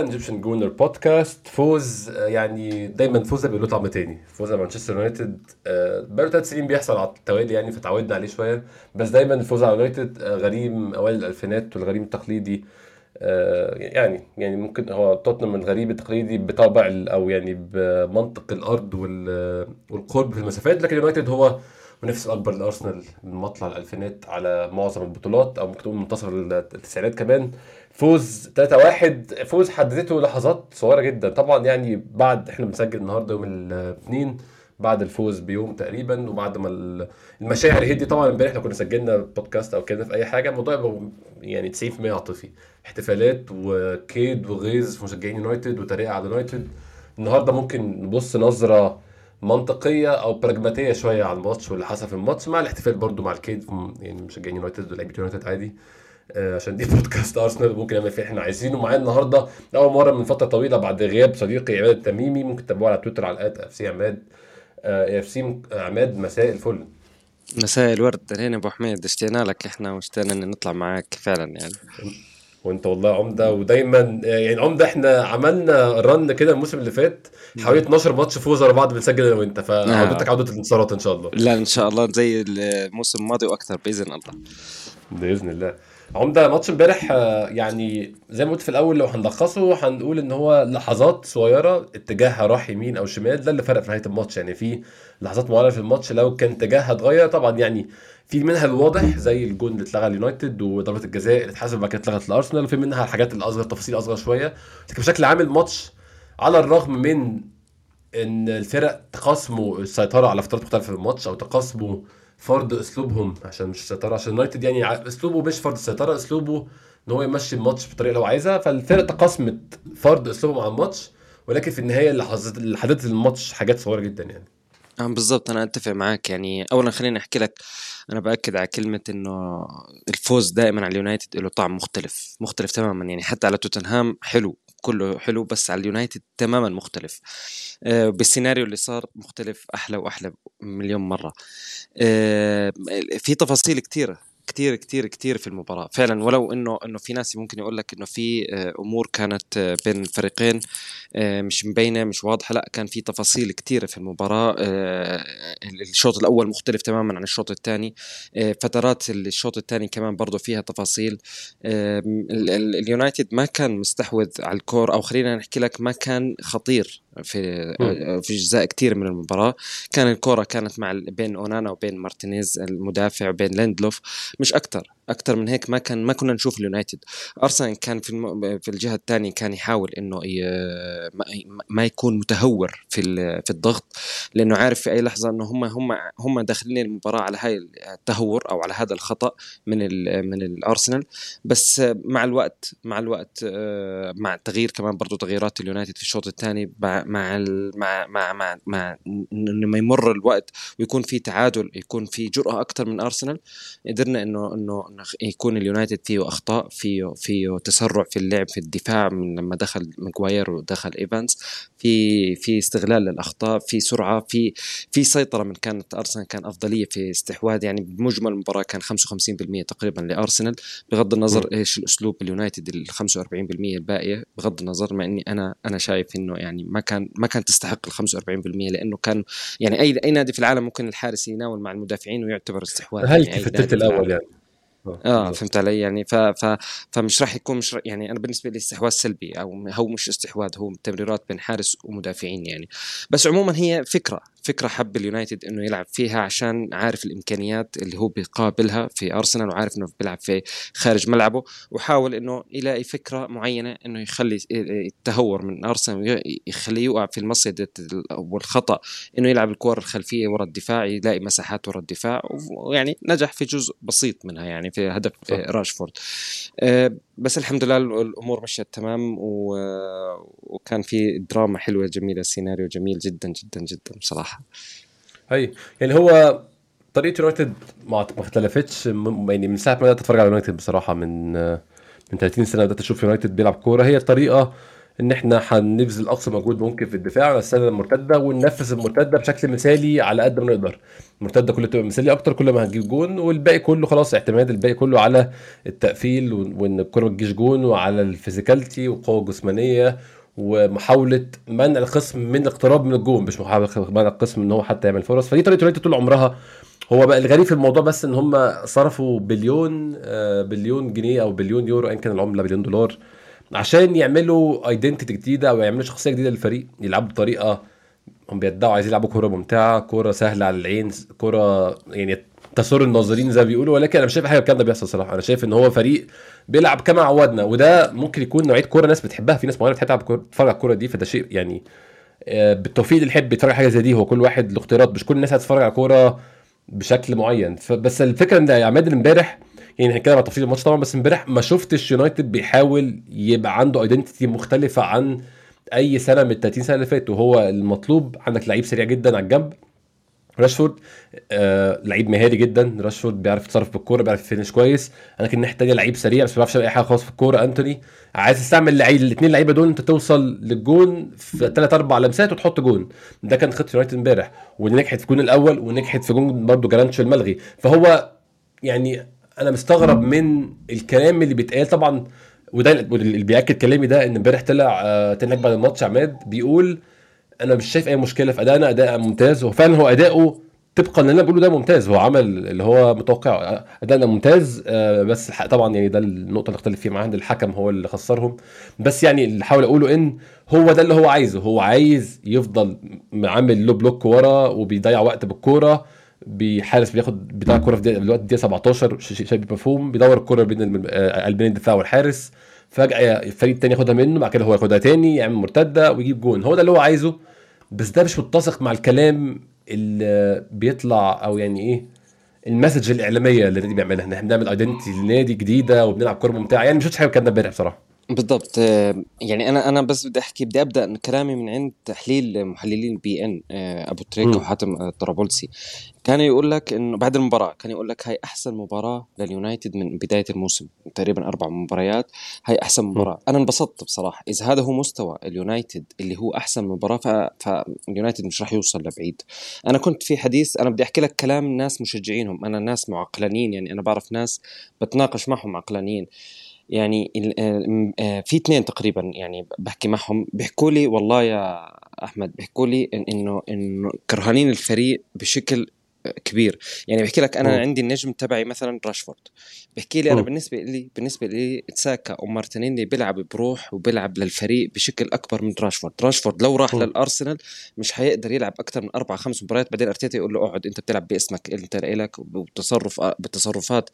من Egyptian Gooner Podcast فوز آه، يعني دايما فوز بيقولوا طعم تاني. فوز على مانشستر يونايتد بقاله ثلاث سنين بيحصل على التوالي يعني فتعودنا عليه شوية. بس دايما الفوز على يونايتد آه، غريم أوائل الألفينات والغريم التقليدي. آه، يعني يعني ممكن هو توتنهام الغريم التقليدي بطابع أو يعني بمنطق الأرض وال- والقرب في المسافات. لكن يونايتد هو المنافس الأكبر لأرسنال من مطلع الألفينات على معظم البطولات أو ممكن تقول منتصف التسعينات كمان. فوز 3-1 فوز حددته لحظات صغيرة جدا. طبعا يعني بعد إحنا بنسجل النهارده يوم الاثنين بعد الفوز بيوم تقريبا وبعد ما ال- المشاعر هدي طبعا امبارح إحنا كنا سجلنا بودكاست أو كده في أي حاجة الموضوع يعني 90% عاطفي. احتفالات وكيد وغيظ في مشجعين يونايتد وتريقة على يونايتد. النهارده ممكن نبص نظرة منطقية أو براجماتية شوية على الماتش واللي حصل في الماتش مع الاحتفال برضو مع الكيد يعني مشجعين يونايتد ولاعيبه يونايتد عادي. عشان دي بودكاست أرسنال ممكن نعمل فيه إحنا عايزينه. معايا النهارده أول مرة من فترة طويلة بعد غياب صديقي عماد التميمي ممكن تتابعوه على تويتر على الـ AFC عماد. AFC عماد مساء الفل. مساء الورد هنا أبو حميد. اشتقنا لك إحنا واشتقنا إن نطلع معاك فعلا يعني. وأنت والله عمدة ودايما آه، يعني عمدة إحنا عملنا run كده الموسم اللي فات. حوالي 12 ماتش فوز ورا بعض بنسجل أنا وأنت فعودتك عودة الانتصارات إن شاء الله. لا إن شاء الله زي الموسم الماضي وأكثر بإذن الله. بإذن الله. عمدة ماتش امبارح آه، يعني زي ما قلت في الأول لو هنلخصه هنقول إن هو لحظات صغيرة اتجاهها راح يمين أو شمال ده اللي فرق في نهاية الماتش. يعني في لحظات معينة في الماتش لو كان اتجاهها اتغير طبعا يعني في منها الواضح زي الجون اللي اتلغى اليونايتد وضربة الجزاء اللي اتحسب بعد كده اتلغت الارسنال وفي منها الحاجات الأصغر تفاصيل أصغر شوية. لكن بشكل عام الماتش على الرغم من إن الفرق تقاسموا السيطرة على فترات مختلفة في الماتش أو تقاسموا فرض أسلوبهم عشان مش السيطرة عشان يونايتد يعني أسلوبه مش فرض السيطرة أسلوبه إن هو يمشي الماتش بالطريقة اللي هو عايزها. فالفرق تقاسمت فرض أسلوبهم على الماتش ولكن في النهاية اللي حددت الماتش حاجات صغيرة جدا يعني. آه بالضبط أنا أتفق معاك. يعني اولا خليني أحكي لك أنا بأكد على كلمة إنه الفوز دائما على اليونايتد له طعم مختلف مختلف تماما. يعني حتى على توتنهام حلو كله حلو بس على اليونايتد تماما مختلف. آه، بالسيناريو اللي صار مختلف أحلى وأحلى مليون مرة. في تفاصيل كثيره كتير كتير كتير في المباراة. فعلا ولو إنه إنه في ناس ممكن يقول لك إنه في آه، أمور كانت آه، بين الفريقين آه، مش مبينة مش واضحة لأ كان في تفاصيل كتيرة في المباراة آه، الشوط الأول مختلف تماما عن الشوط الثاني. فترات الشوط الثاني كمان برضو فيها تفاصيل. آه، ال- ال- اليونايتد ما كان مستحوذ على الكور أو خلينا نحكي لك ما كان خطير. في مم. في أجزاء كتير من المباراة. كان الكره كانت مع بين أونانا وبين مارتينيز المدافع وبين ليندلوف مش أكثر أكثر من هيك ما كان ما كنا نشوف اليونايتد. أرسنال كان في الم... في الجهة الثانية كان يحاول إنه ي... ما... ما يكون متهور في ال... في الضغط لأنه عارف في أي لحظة إنه هم هم هم داخلين المباراة على هاي التهور أو على هذا الخطأ من ال... من الأرسنال. بس مع الوقت مع الوقت آه، مع التغيير كمان برضو تغييرات اليونايتد في الشوط الثاني مع مع ال- مع مع مع, مع لما يمر الوقت ويكون في تعادل يكون في جرأة أكثر من أرسنال قدرنا إنه إنه يكون اليونايتد فيه أخطاء فيه فيه تسرع في اللعب في الدفاع من لما دخل ماجواير ودخل إيفانز في في استغلال للأخطاء في سرعة في في سيطرة من كانت أرسنال كان أفضلية في استحواذ يعني بمجمل المباراة كان 55% تقريبا لأرسنال بغض النظر إيش الأسلوب اليونايتد ال 45% الباقية بغض النظر مع إني أنا أنا شايف إنه يعني ما كان ما كان تستحق ال 45% لأنه كان يعني اي أي نادي في العالم ممكن الحارس يناول مع المدافعين ويعتبر استحواذ. هل يعني في الثلث الأول. يعني. آه. فهمت علي؟ يعني ف ف فمش راح يكون مش يعني أنا بالنسبة لي استحواذ سلبي أو هو مش استحواذ هو تمريرات بين حارس ومدافعين يعني. بس عموما هي فكرة. فكرة حب اليونايتد إنه يلعب فيها عشان عارف الإمكانيات اللي هو بيقابلها في أرسنال وعارف إنه بيلعب في خارج ملعبه وحاول إنه يلاقي فكرة معينة إنه يخلي التهور من أرسنال يخليه يوقع في المصيدة والخطأ إنه يلعب الكور الخلفية ورا الدفاع يلاقي مساحات ورا الدفاع ويعني نجح في جزء بسيط منها يعني في هدف صح. راشفورد آه، بس الحمد لله الأمور مشيت تمام وكان في دراما حلوة جميلة سيناريو جميل جدا جدا جدا بصراحة هي يعني هو طريقة يونايتد ما اختلفتش يعني من ساعة ما بدأت أتفرج على يونايتد بصراحة من من 30 سنة بدأت أشوف يونايتد بيلعب كورة. هي طريقة إن إحنا هنبذل أقصى مجهود ممكن في الدفاع على استنى المرتدة وننفذ المرتدة بشكل مثالي على قد ما نقدر. المرتدة كلها تبقى مثالية أكتر كل ما هنجيب جون والباقي كله خلاص اعتماد الباقي كله على التقفيل وإن الكرة ما تجيش جون وعلى ال physicality والقوه الجسمانيه ومحاولة منع الخصم من الاقتراب من الجون مش محاولة منع الخصم إن هو حتى يعمل فرص. فدي طريقة يونايتد طول عمرها. هو بقى الغريب في الموضوع بس إن هم صرفوا بليون آه، بليون جنيه أو بليون يورو ان كان العملة بليون دولار عشان يعملوا ايدنتيتي جديدة أو يعملوا شخصية جديدة للفريق يلعبوا بطريقة هم بيدعوا عايزين يلعبوا كورة ممتعة كورة سهلة على العين كورة يعني تسر الناظرين زي ما بيقولوا. ولكن أنا مش شايف حاجة الكلام ده بيحصل صراحة. أنا شايف إن هو فريق بيلعب كما عودنا وده ممكن يكون نوعية كورة ناس بتحبها. في ناس معينة بتحب تتفرج على الكورة دي فده شيء يعني آه، بالتوفيق اللي يحب يتفرج حاجة زي دي. هو كل واحد له اختيارات مش كل الناس هتتفرج على كورة بشكل معين. بس الفكرة إن عماد امبارح يعني هنتكلم على تفاصيل الماتش طبعا بس إمبارح ما شفتش يونايتد بيحاول يبقى عنده identity مختلفة عن أي سنة من ال 30 سنة اللي فاتوا. هو المطلوب عندك لعيب سريع جدا على الجنب. راشفورد آه لعيب مهاري جدا. راشفورد بيعرف يتصرف بالكورة بيعرف ي finish كويس. لكن الثاني لعيب سريع بس ما بيعرفش أي حاجة خالص في الكورة. أنتوني عايز تستعمل لعيب الاثنين لعيبة دول أنت توصل للجون في ثلاث أربع لمسات وتحط جون. ده كان خطة يونايتد امبارح. ونجحت في الجون الأول ونجحت في جون برده جارناتشو الملغي. فهو يعني أنا مستغرب من الكلام اللي بيتقال. طبعا وده اللي بيأكد كلامي ده إن امبارح طلع آه تنك بعد الماتش عماد بيقول أنا مش شايف أي مشكلة في ادائنا أداء ممتاز. وفعلا هو أداؤه طبقا اللي أنا بقوله ده ممتاز. هو عمل اللي هو متوقع ادائنا ممتاز آه بس طبعا يعني ده النقطة اللي اختلف فيها معاه ان الحكم هو اللي خسرهم. بس يعني اللي حاول أقوله إن هو ده اللي هو عايزه. هو عايز يفضل عامل لو بلوك ورا وبيضيع وقت بالكورة بيحارس بياخد بتاع الكوره في دلوقتي الدقيقة 17 شيء مفهوم بيدور الكورة بين آه، قلبين الدفاع والحارس. فجأة الفريق الثاني ياخدها منه بعد كده هو ياخدها تاني يعمل مرتدة ويجيب جون. هو ده اللي هو عايزه. بس ده مش متسق مع الكلام اللي بيطلع أو يعني إيه ال message الإعلامية اللي النادي بيعملها. إن إحنا بنعمل identity لنادي جديدة وبنلعب كورة ممتعة. يعني مش شفتش حاجة كده امبارح بصراحة. بالضبط. يعني أنا أنا بس بدي أحكي بدي أبدأ كلامي من عند تحليل محللين بي إن آه، أبو تريكة وحاتم الطرابلسي كان يقول لك انه بعد المباراة كان يقول لك هاي أحسن مباراة لليونايتد من بداية الموسم تقريبا أربع مباريات هاي أحسن مباراة. أنا انبسطت بصراحة. إذا هذا هو مستوى اليونايتد اللي هو أحسن مباراة فاليونايتد مش راح يوصل لبعيد. أنا كنت في حديث أنا بدي أحكي لك كلام ناس مشجعينهم أنا ناس عقلانيين يعني أنا بعرف ناس بتناقش معهم عقلانيين يعني آه، في اثنين تقريبا يعني بحكي معهم. بيحكوا لي والله يا أحمد بيحكوا لي إنه انه كرهانين الفريق بشكل كبير يعني بحكي لك أنا أوه. عندي النجم تبعي مثلا راشفورد بحكي لي أنا أوه. بالنسبة لي بالنسبة لي تساكا ومارتينيلي بيلعب بروح وبيلعب للفريق بشكل أكبر من راشفورد راشفورد لو راح أوه. للأرسنال مش حيقدر يلعب أكثر من أربع خمس مباريات بعدين أرتيتا يقول له أقعد أنت بتلعب باسمك أنت لك بتصرف بتصرفات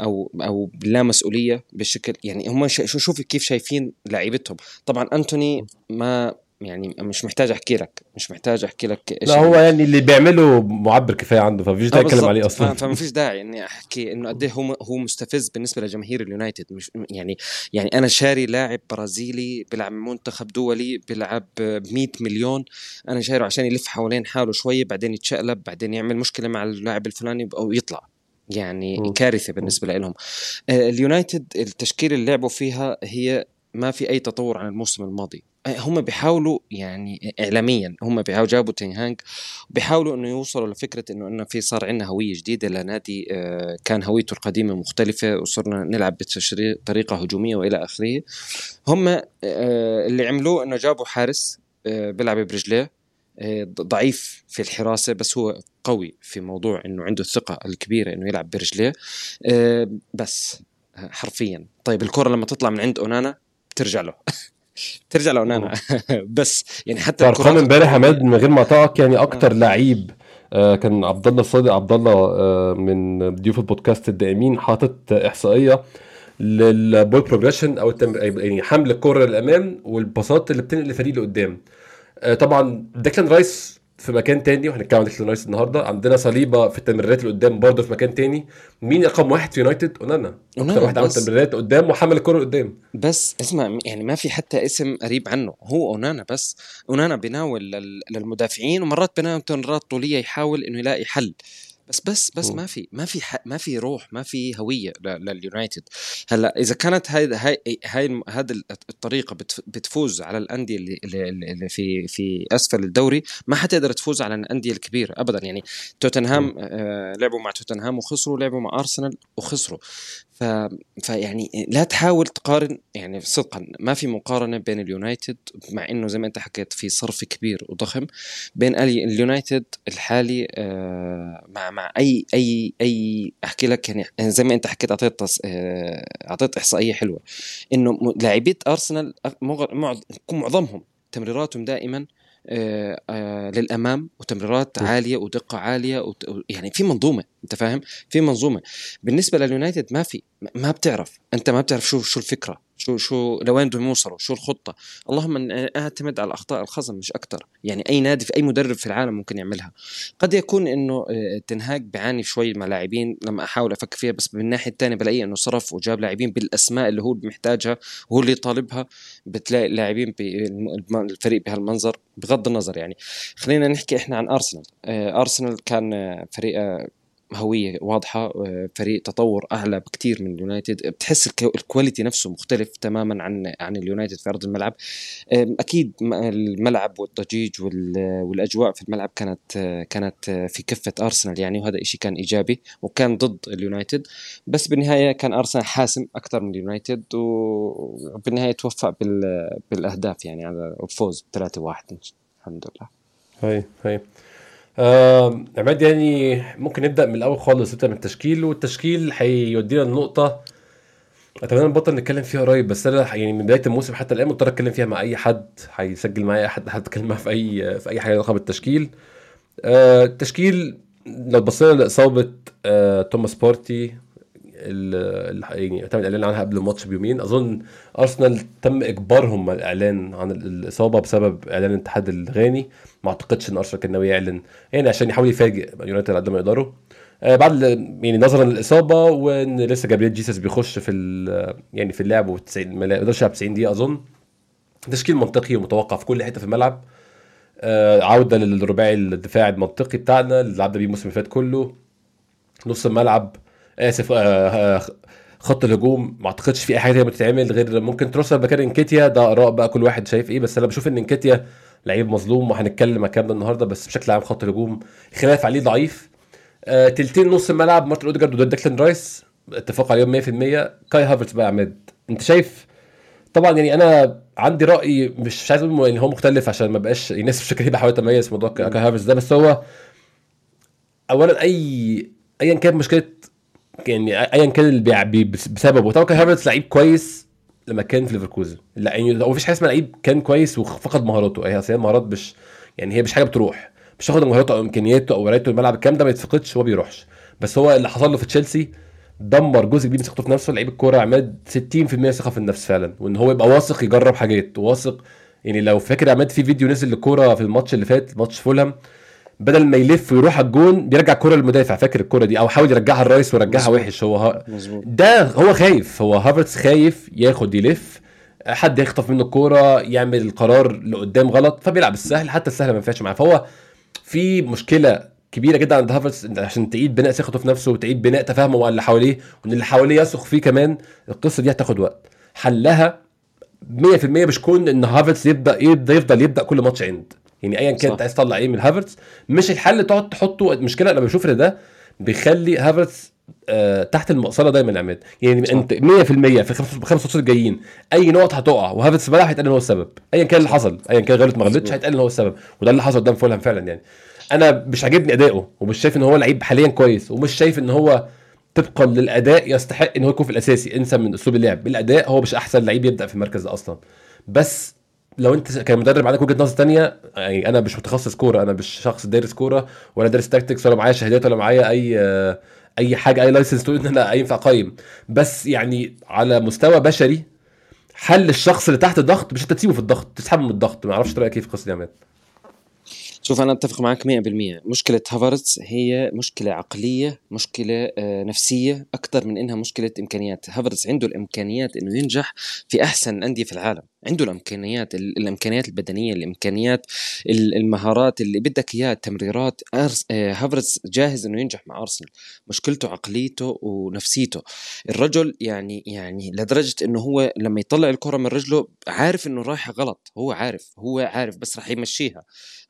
أو أو لا مسؤولية بشكل يعني هم شوف كيف شايفين لعيبتهم طبعا أنتوني ما يعني مش محتاج أحكي لك مش محتاج أحكي لك لا هو يعني اللي بيعمله معبر كفاية عنده فمفيش داعي اتكلم عليه أصلا. فما فيش داعي إني أحكي إنه قد إيه هو هو مستفز بالنسبة لجماهير اليونايتد. مش يعني يعني أنا شاري لاعب برازيلي بيلعب منتخب دولي بيلعب ب 100 مليون أنا شاريه عشان يلف حوالين حاله شوية بعدين يتشقلب بعدين يعمل مشكلة مع اللاعب الفلاني أو يطلع. يعني م. كارثة بالنسبة لهم. آه، اليونايتد التشكيلة اللي لعبوا فيها هي ما في أي تطور عن الموسم الماضي. هم بيحاولوا يعني اعلاميا هم بيحاولوا جابوا تنهانج بيحاولوا إنه يوصلوا لفكرة إنه إنه في صار عندنا هوية جديدة لنادي آه، كان هويته القديمة مختلفة وصرنا نلعب بطريقة هجومية وإلى آخره. هم آه، اللي عملوه إنه جابوا حارس آه، بيلعب برجليه ضعيف في الحراسة بس هو قوي في موضوع إنه عنده الثقة الكبيرة إنه يلعب برجليه. بس حرفيا. طيب الكرة لما تطلع من عند أونانا بترجع له. ترجع لأونانا. بس يعني حتى ارقام امبارح عماد من غير ما اقطعك يعني أكتر لعيب آه، كان عبد الله الصادق عبد الله آه، من ضيوف البودكاست الدائمين حاطط إحصائية لل ball progression أو التم... يعني حمل الكرة للأمام وال passes اللي بتنقل الفريق لقدام. آه، طبعا ديكلان رايس في مكان تاني وهنتكلم عن ديكلان رايس النهارده. عندنا صليبة في التمريرات اللي قدام برضه في مكان تاني. مين رقم واحد في يونايتد؟ اونانا أكتر واحد عمل. تمريرات قدام وحمل الكرة لقدام. بس اسمع يعني ما في حتى اسم قريب عنه. هو أونانا بس. أونانا بيناول لل- للمدافعين ومرات بيناول تمريرات طولية يحاول إنه يلاقي حل. بس بس بس. ما في ما في ما في روح ما في هوية لليونايتد. هلأ إذا كانت هاي هاي هاي هذه الطريقة بتف- بتفوز على الأندية اللي, اللي, اللي في في أسفل الدوري ما حتقدر تفوز على الأندية الكبيرة ابدا. يعني توتنهام آه لعبوا مع توتنهام وخسروا لعبوا مع أرسنال وخسروا. فيعني لا تحاول تقارن يعني صدقا ما في مقارنة بين اليونايتد مع إنه زي ما أنت حكيت في صرف كبير وضخم بين ال- اليونايتد الحالي آه، مع مع اي اي أي أحكي لك يعني زي ما أنت حكيت أعطيت آه، أعطيت إحصائية حلوة إنه لاعبيه أرسنال معظمهم تمريراتهم دائما آه، آه، للأمام وتمريرات م. عالية ودقة عالية وت- يعني في منظومة أنت فاهم؟ في منظومة. بالنسبة لليونايتد ما في ما بتعرف. أنت ما بتعرف شو شو الفكرة. شو شو لوين بدهم يوصلوا شو الخطة. اللهم أعتمد على اخطاء الخصم مش أكثر يعني أي نادي في أي مدرب في العالم ممكن يعملها. قد يكون إنه آه، تنهاج بيعاني شوي مع لاعبين لما أحاول أفكر فيها بس من الناحية الثانية بلاقي إنه صرف وجاب لاعبين بالأسماء اللي هو محتاجها وهو اللي طالبها بتلاقي لاعبين بالفريق بهالمنظر بغض النظر يعني. خلينا نحكي إحنا عن أرسنال. آه، أرسنال كان فريق هوية واضحة آه، فريق تطور اعلى بكثير من اليونايتد. بتحس الكو- ال quality نفسه مختلف تماما عن عن اليونايتد في أرض الملعب. أكيد الملعب والضجيج وال- والأجواء في الملعب كانت كانت في كفة أرسنال يعني وهذا إشي كان إيجابي وكان ضد اليونايتد. بس بالنهاية كان أرسنال حاسم أكثر من اليونايتد وبالنهاية توفق بال- بالأهداف يعني على الفوز 3-1 الحمد لله. هاي هاي. آه عماد يعني ممكن نبدأ من الأول خالص نبدأ من التشكيل والتشكيل هيودينا النقطه أتمنى نبطل نتكلم فيها قريب بس أنا يعني من بداية الموسم حتى الآن مضطر أتكلم فيها مع أي حد هيسجل معايا احد حد اتكلم معاه في أي في أي حاجة علاقة بالتشكيل. آه التشكيل لو بصينا لإصابة آه توماس بارتي يعني تم الإعلان عنها قبل الماتش بيومين. أظن أرسنال تم إجبارهم على الإعلان عن ال- الإصابة بسبب إعلان الاتحاد الغاني. ما أعتقدش إن أرسنال كان ناوي يعلن يعني عشان يحاول يفاجئ يونايتد قد ما يقدروا. آه بعد يعني نظرا للإصابة وإن لسه جابريل جيسس بيخش في يعني في اللعب و90 ما يقدرش يلعب 90 دقيقة أظن. تشكيل منطقي ومتوقع في كل حتة في الملعب. آه عودة للرباعي الدفاعي المنطقي بتاعنا اللي لعبنا بيه الموسم اللي فات كله. نص الملعب. آسف آه آه خط الهجوم. ما اعتقدش في أي حاجة تانية بتتعمل غير ممكن تروسار مكان إنكيتيا. ده آراء بقى كل واحد شايف إيه بس أنا بشوف إن إنكيتيا لعيب مظلوم وهنتكلم الكلام ده النهارده بس بشكل عام خط الهجوم خلاف عليه ضعيف. آه تلتين نص الملعب مارتن أوديجارد وده ديكلان رايس. اتفاق عليهم 100% كاي هافرتس بقى عماد. أنت شايف؟ طبعا يعني أنا عندي رأي مش مش عايز أقول إن هو مختلف عشان ما بقاش الناس مش كده بحاول اتميز في موضوع كاي هافرتس ده بس هو اولا أي ايا كانت مشكلة يعني ايا كان اللي بي- بس- بسببه. طبعا كان هافرتس لعيب كويس لما كان في ليفركوزن. لا يعني هو مفيش حاجة اسمها لعيب كان كويس وفقد مهاراته. هي هي المهارات مش يعني هي مش حاجة بتروح. مش تاخد مهاراته أو إمكانياته أو قرايته الملعب الكلام ده ما يتفقدش هو بيروحش. بس هو اللي حصل له في تشيلسي دمر جزء كبير من ثقته في نفسه. لعيب الكورة عماد 60% ثقة في النفس فعلا وإن هو يبقى واثق يجرب حاجات. واثق يعني لو فاكر عماد في فيديو نزل للكوره في الماتش اللي فات ماتش فولهام بدل ما يلف ويروح على الجون بيرجع الكوره للمدافع. فاكر الكوره دي؟ أو حاول يرجعها لرايس ويرجعها. وحش. هو ها ده هو خايف. هو هافرتس خايف ياخد يلف. حد يخطف منه الكوره يعمل القرار لقدام غلط فبيلعب السهل. حتى السهل ما ينفعش معاه. فهو في مشكلة كبيرة جدا عند هافرتس عشان تعيد بناء ثقته في نفسه وتعيد بناء تفاهمه مع اللي حواليه وإن اللي حواليه يثق فيه كمان القصة دي هتاخد وقت. حلها 100% مش كون إن هافرتس يبدا يبدأ يفضل يبدأ كل ماتش عند. يعني ايا كان. انت عايز تطلع إيه من هافرتس مش الحل تقعد تحطه المشكلة أنا بشوف إن ده بيخلي هافرتس آه تحت المقصله دايما يا عماد. يعني صح. أنت 100% في الخمس خمس ماتشات الجايين أي نقط هتقع وهافرتس بقى هيتقال إن هو السبب. ايا كان اللي حصل ايا كان غلط ما غلطش. هيتقال إن هو السبب. وده اللي حصل قدام فولهام فعلا يعني. أنا مش عاجبني أداؤه ومش شايف إن هو لعيب حاليا كويس ومش شايف إن هو طبقا للأداء يستحق إن هو يكون في الأساسي. انسى من أسلوب اللعب. بالاداء هو مش أحسن لعيب يبدأ في المركز ده أصلا. بس لو انت كمدرب عندك وجهة نظر تانية يعني أنا مش متخصص كورة أنا مش شخص دارس كورة ولا دارس tactics ولا معايا شهادات ولا معايا أي أي حاجة أي license تقول إن أنا ينفع اقيم بس يعني على مستوى بشري حل الشخص اللي تحت الضغط مش أنت تسيبه في الضغط تسحبه من الضغط. ما أعرفش رأيك كيف قصة دي شوف أنا أتفق معك 100% مشكلة هافرتس هي مشكلة عقلية مشكلة آه، نفسية أكثر من إنها مشكلة إمكانيات. هافرتس عنده الإمكانيات إنه ينجح في أحسن الانديه في العالم. عنده الإمكانيات الإمكانيات البدنية الإمكانيات المهارات اللي بدك اياها التمريرات آه، هافرتس جاهز إنه ينجح مع أرسنال. مشكلته عقليته ونفسيته. الرجل يعني يعني لدرجة إنه هو لما يطلع الكرة من رجله عارف إنه رايحة غلط. هو عارف هو عارف بس راح يمشيها.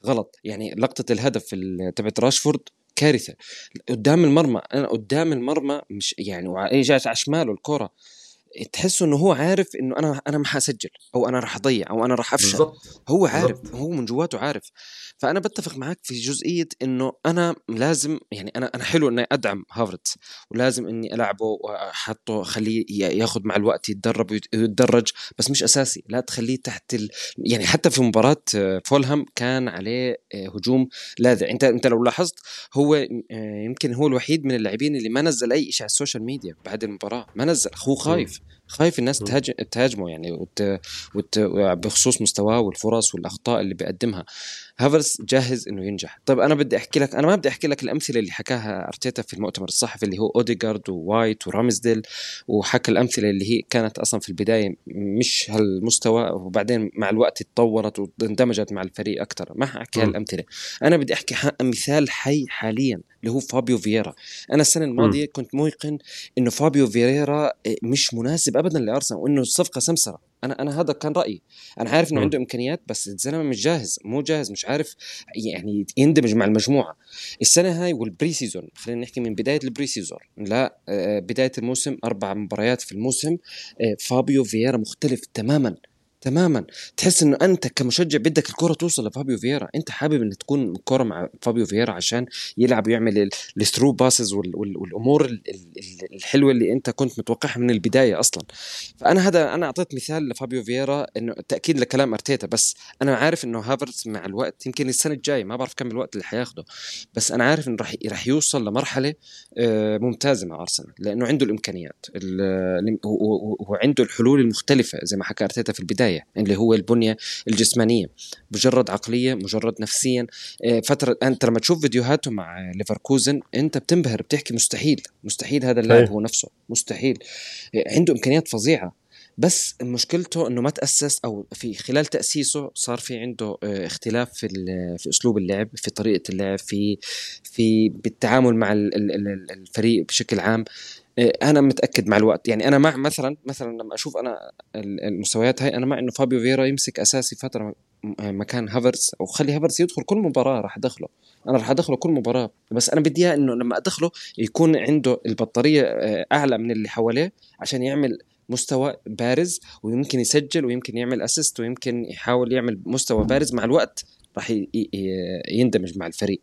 غلط. يعني لقطة الهدف تبعت راشفورد كارثة. قدام المرمى أنا قدام المرمى مش يعني جات على شماله الكرة. تحسه إنه هو عارف إنه أنا أنا ما حاسجل أو أنا راح أضيع أو أنا راح أفشل بالزبط. هو عارف بالزبط. هو من جواته عارف فأنا بتفق معك في جزئية إنه أنا لازم يعني أنا أنا حلو إني أدعم هافرتس ولازم إني ألعبه وأحطه خليه ياخذ مع الوقت يتدرب ويتدرج بس مش أساسي لا تخليه تحت ال... يعني حتى في مباراة فولهام كان عليه هجوم لاذع. أنت أنت لو لاحظت هو يمكن هو الوحيد من اللاعبين اللي ما نزل أي شيء على ال social media بعد المباراة ما نزل هو خايف خايف الناس تهاجم تهاجمه يعني وت... وت... بخصوص مستواه والفرص والأخطاء اللي بيقدمها. هافرتس جاهز إنه ينجح. طيب أنا بدي أحكي لك أنا ما بدي أحكي لك الأمثلة اللي حكاها أرتيتا في المؤتمر الصحفي اللي هو اوديجارد ووايت ورامزديل وحكى الأمثلة اللي هي كانت أصلا في البداية مش هالمستوى وبعدين مع الوقت اتطورت واندمجت مع الفريق أكثر ما حكي هالأمثلة. أنا بدي أحكي مثال حي حاليا اللي هو فابيو فييرا. أنا السنة الماضية كنت موقن إنه فابيو فييرا مش مناسب ابدا لأرسنال وإنه الصفقه سمسرة. أنا أنا هذا كان رأيي. أنا عارف إنه عنده إمكانيات بس الزلمة مش جاهز مو جاهز مش عارف يعني يندمج مع المجموعة. السنة هاي وال pre-season خلينا نحكي من بداية ال pre-season لا آه، بداية الموسم أربع مباريات في الموسم آه، فابيو فييرا مختلف تماما. تماما. تحس إنه أنت كمشجع بدك الكرة توصل لفابيو فييرا. أنت حابب ان تكون الكره مع فابيو فييرا عشان يلعب ويعمل ال through passes والأمور الحلوة اللي أنت كنت متوقعها من البداية أصلا. فأنا هذا أنا أعطيت مثال لفابيو فييرا إنه تأكيد لكلام أرتيتا بس أنا عارف إنه هافرتس مع الوقت يمكن السنة الجاية ما بعرف كم الوقت اللي حياخده بس أنا عارف إنه راح راح يوصل لمرحلة آه، ممتازة مع أرسنال لأنه عنده الإمكانيات وعنده الحلول المختلفة زي ما حكى أرتيتا في البداية. البدايه اللي هو البنية الجسمانية مجرد عقلية مجرد نفسيا. آه، فترة أنت لما تشوف فيديوهاته مع ليفركوزن أنت بتنبهر بتحكي مستحيل مستحيل هذا اللاعب هو نفسه مستحيل. آه، عنده إمكانيات فظيعة. بس مشكلته إنه ما تأسس أو في خلال تأسيسه صار في عنده آه، اختلاف في في أسلوب اللعب في طريقة اللعب في في بالتعامل مع الفريق بشكل عام. أنا متأكد مع الوقت. يعني أنا مع مثلا مثلا لما أشوف أنا المستويات هاي أنا مع إنه فابيو فيرا يمسك أساسي فترة مكان هافرز أو خلي هافرز يدخل كل مباراة راح أدخله. أنا راح أدخله كل مباراة. بس أنا بدي إياه إنه لما أدخله يكون عنده البطارية آه، أعلى من اللي حواليه عشان يعمل مستوى بارز ويمكن يسجل ويمكن يعمل assist ويمكن يحاول يعمل مستوى بارز مع الوقت. راح يندمج مع الفريق.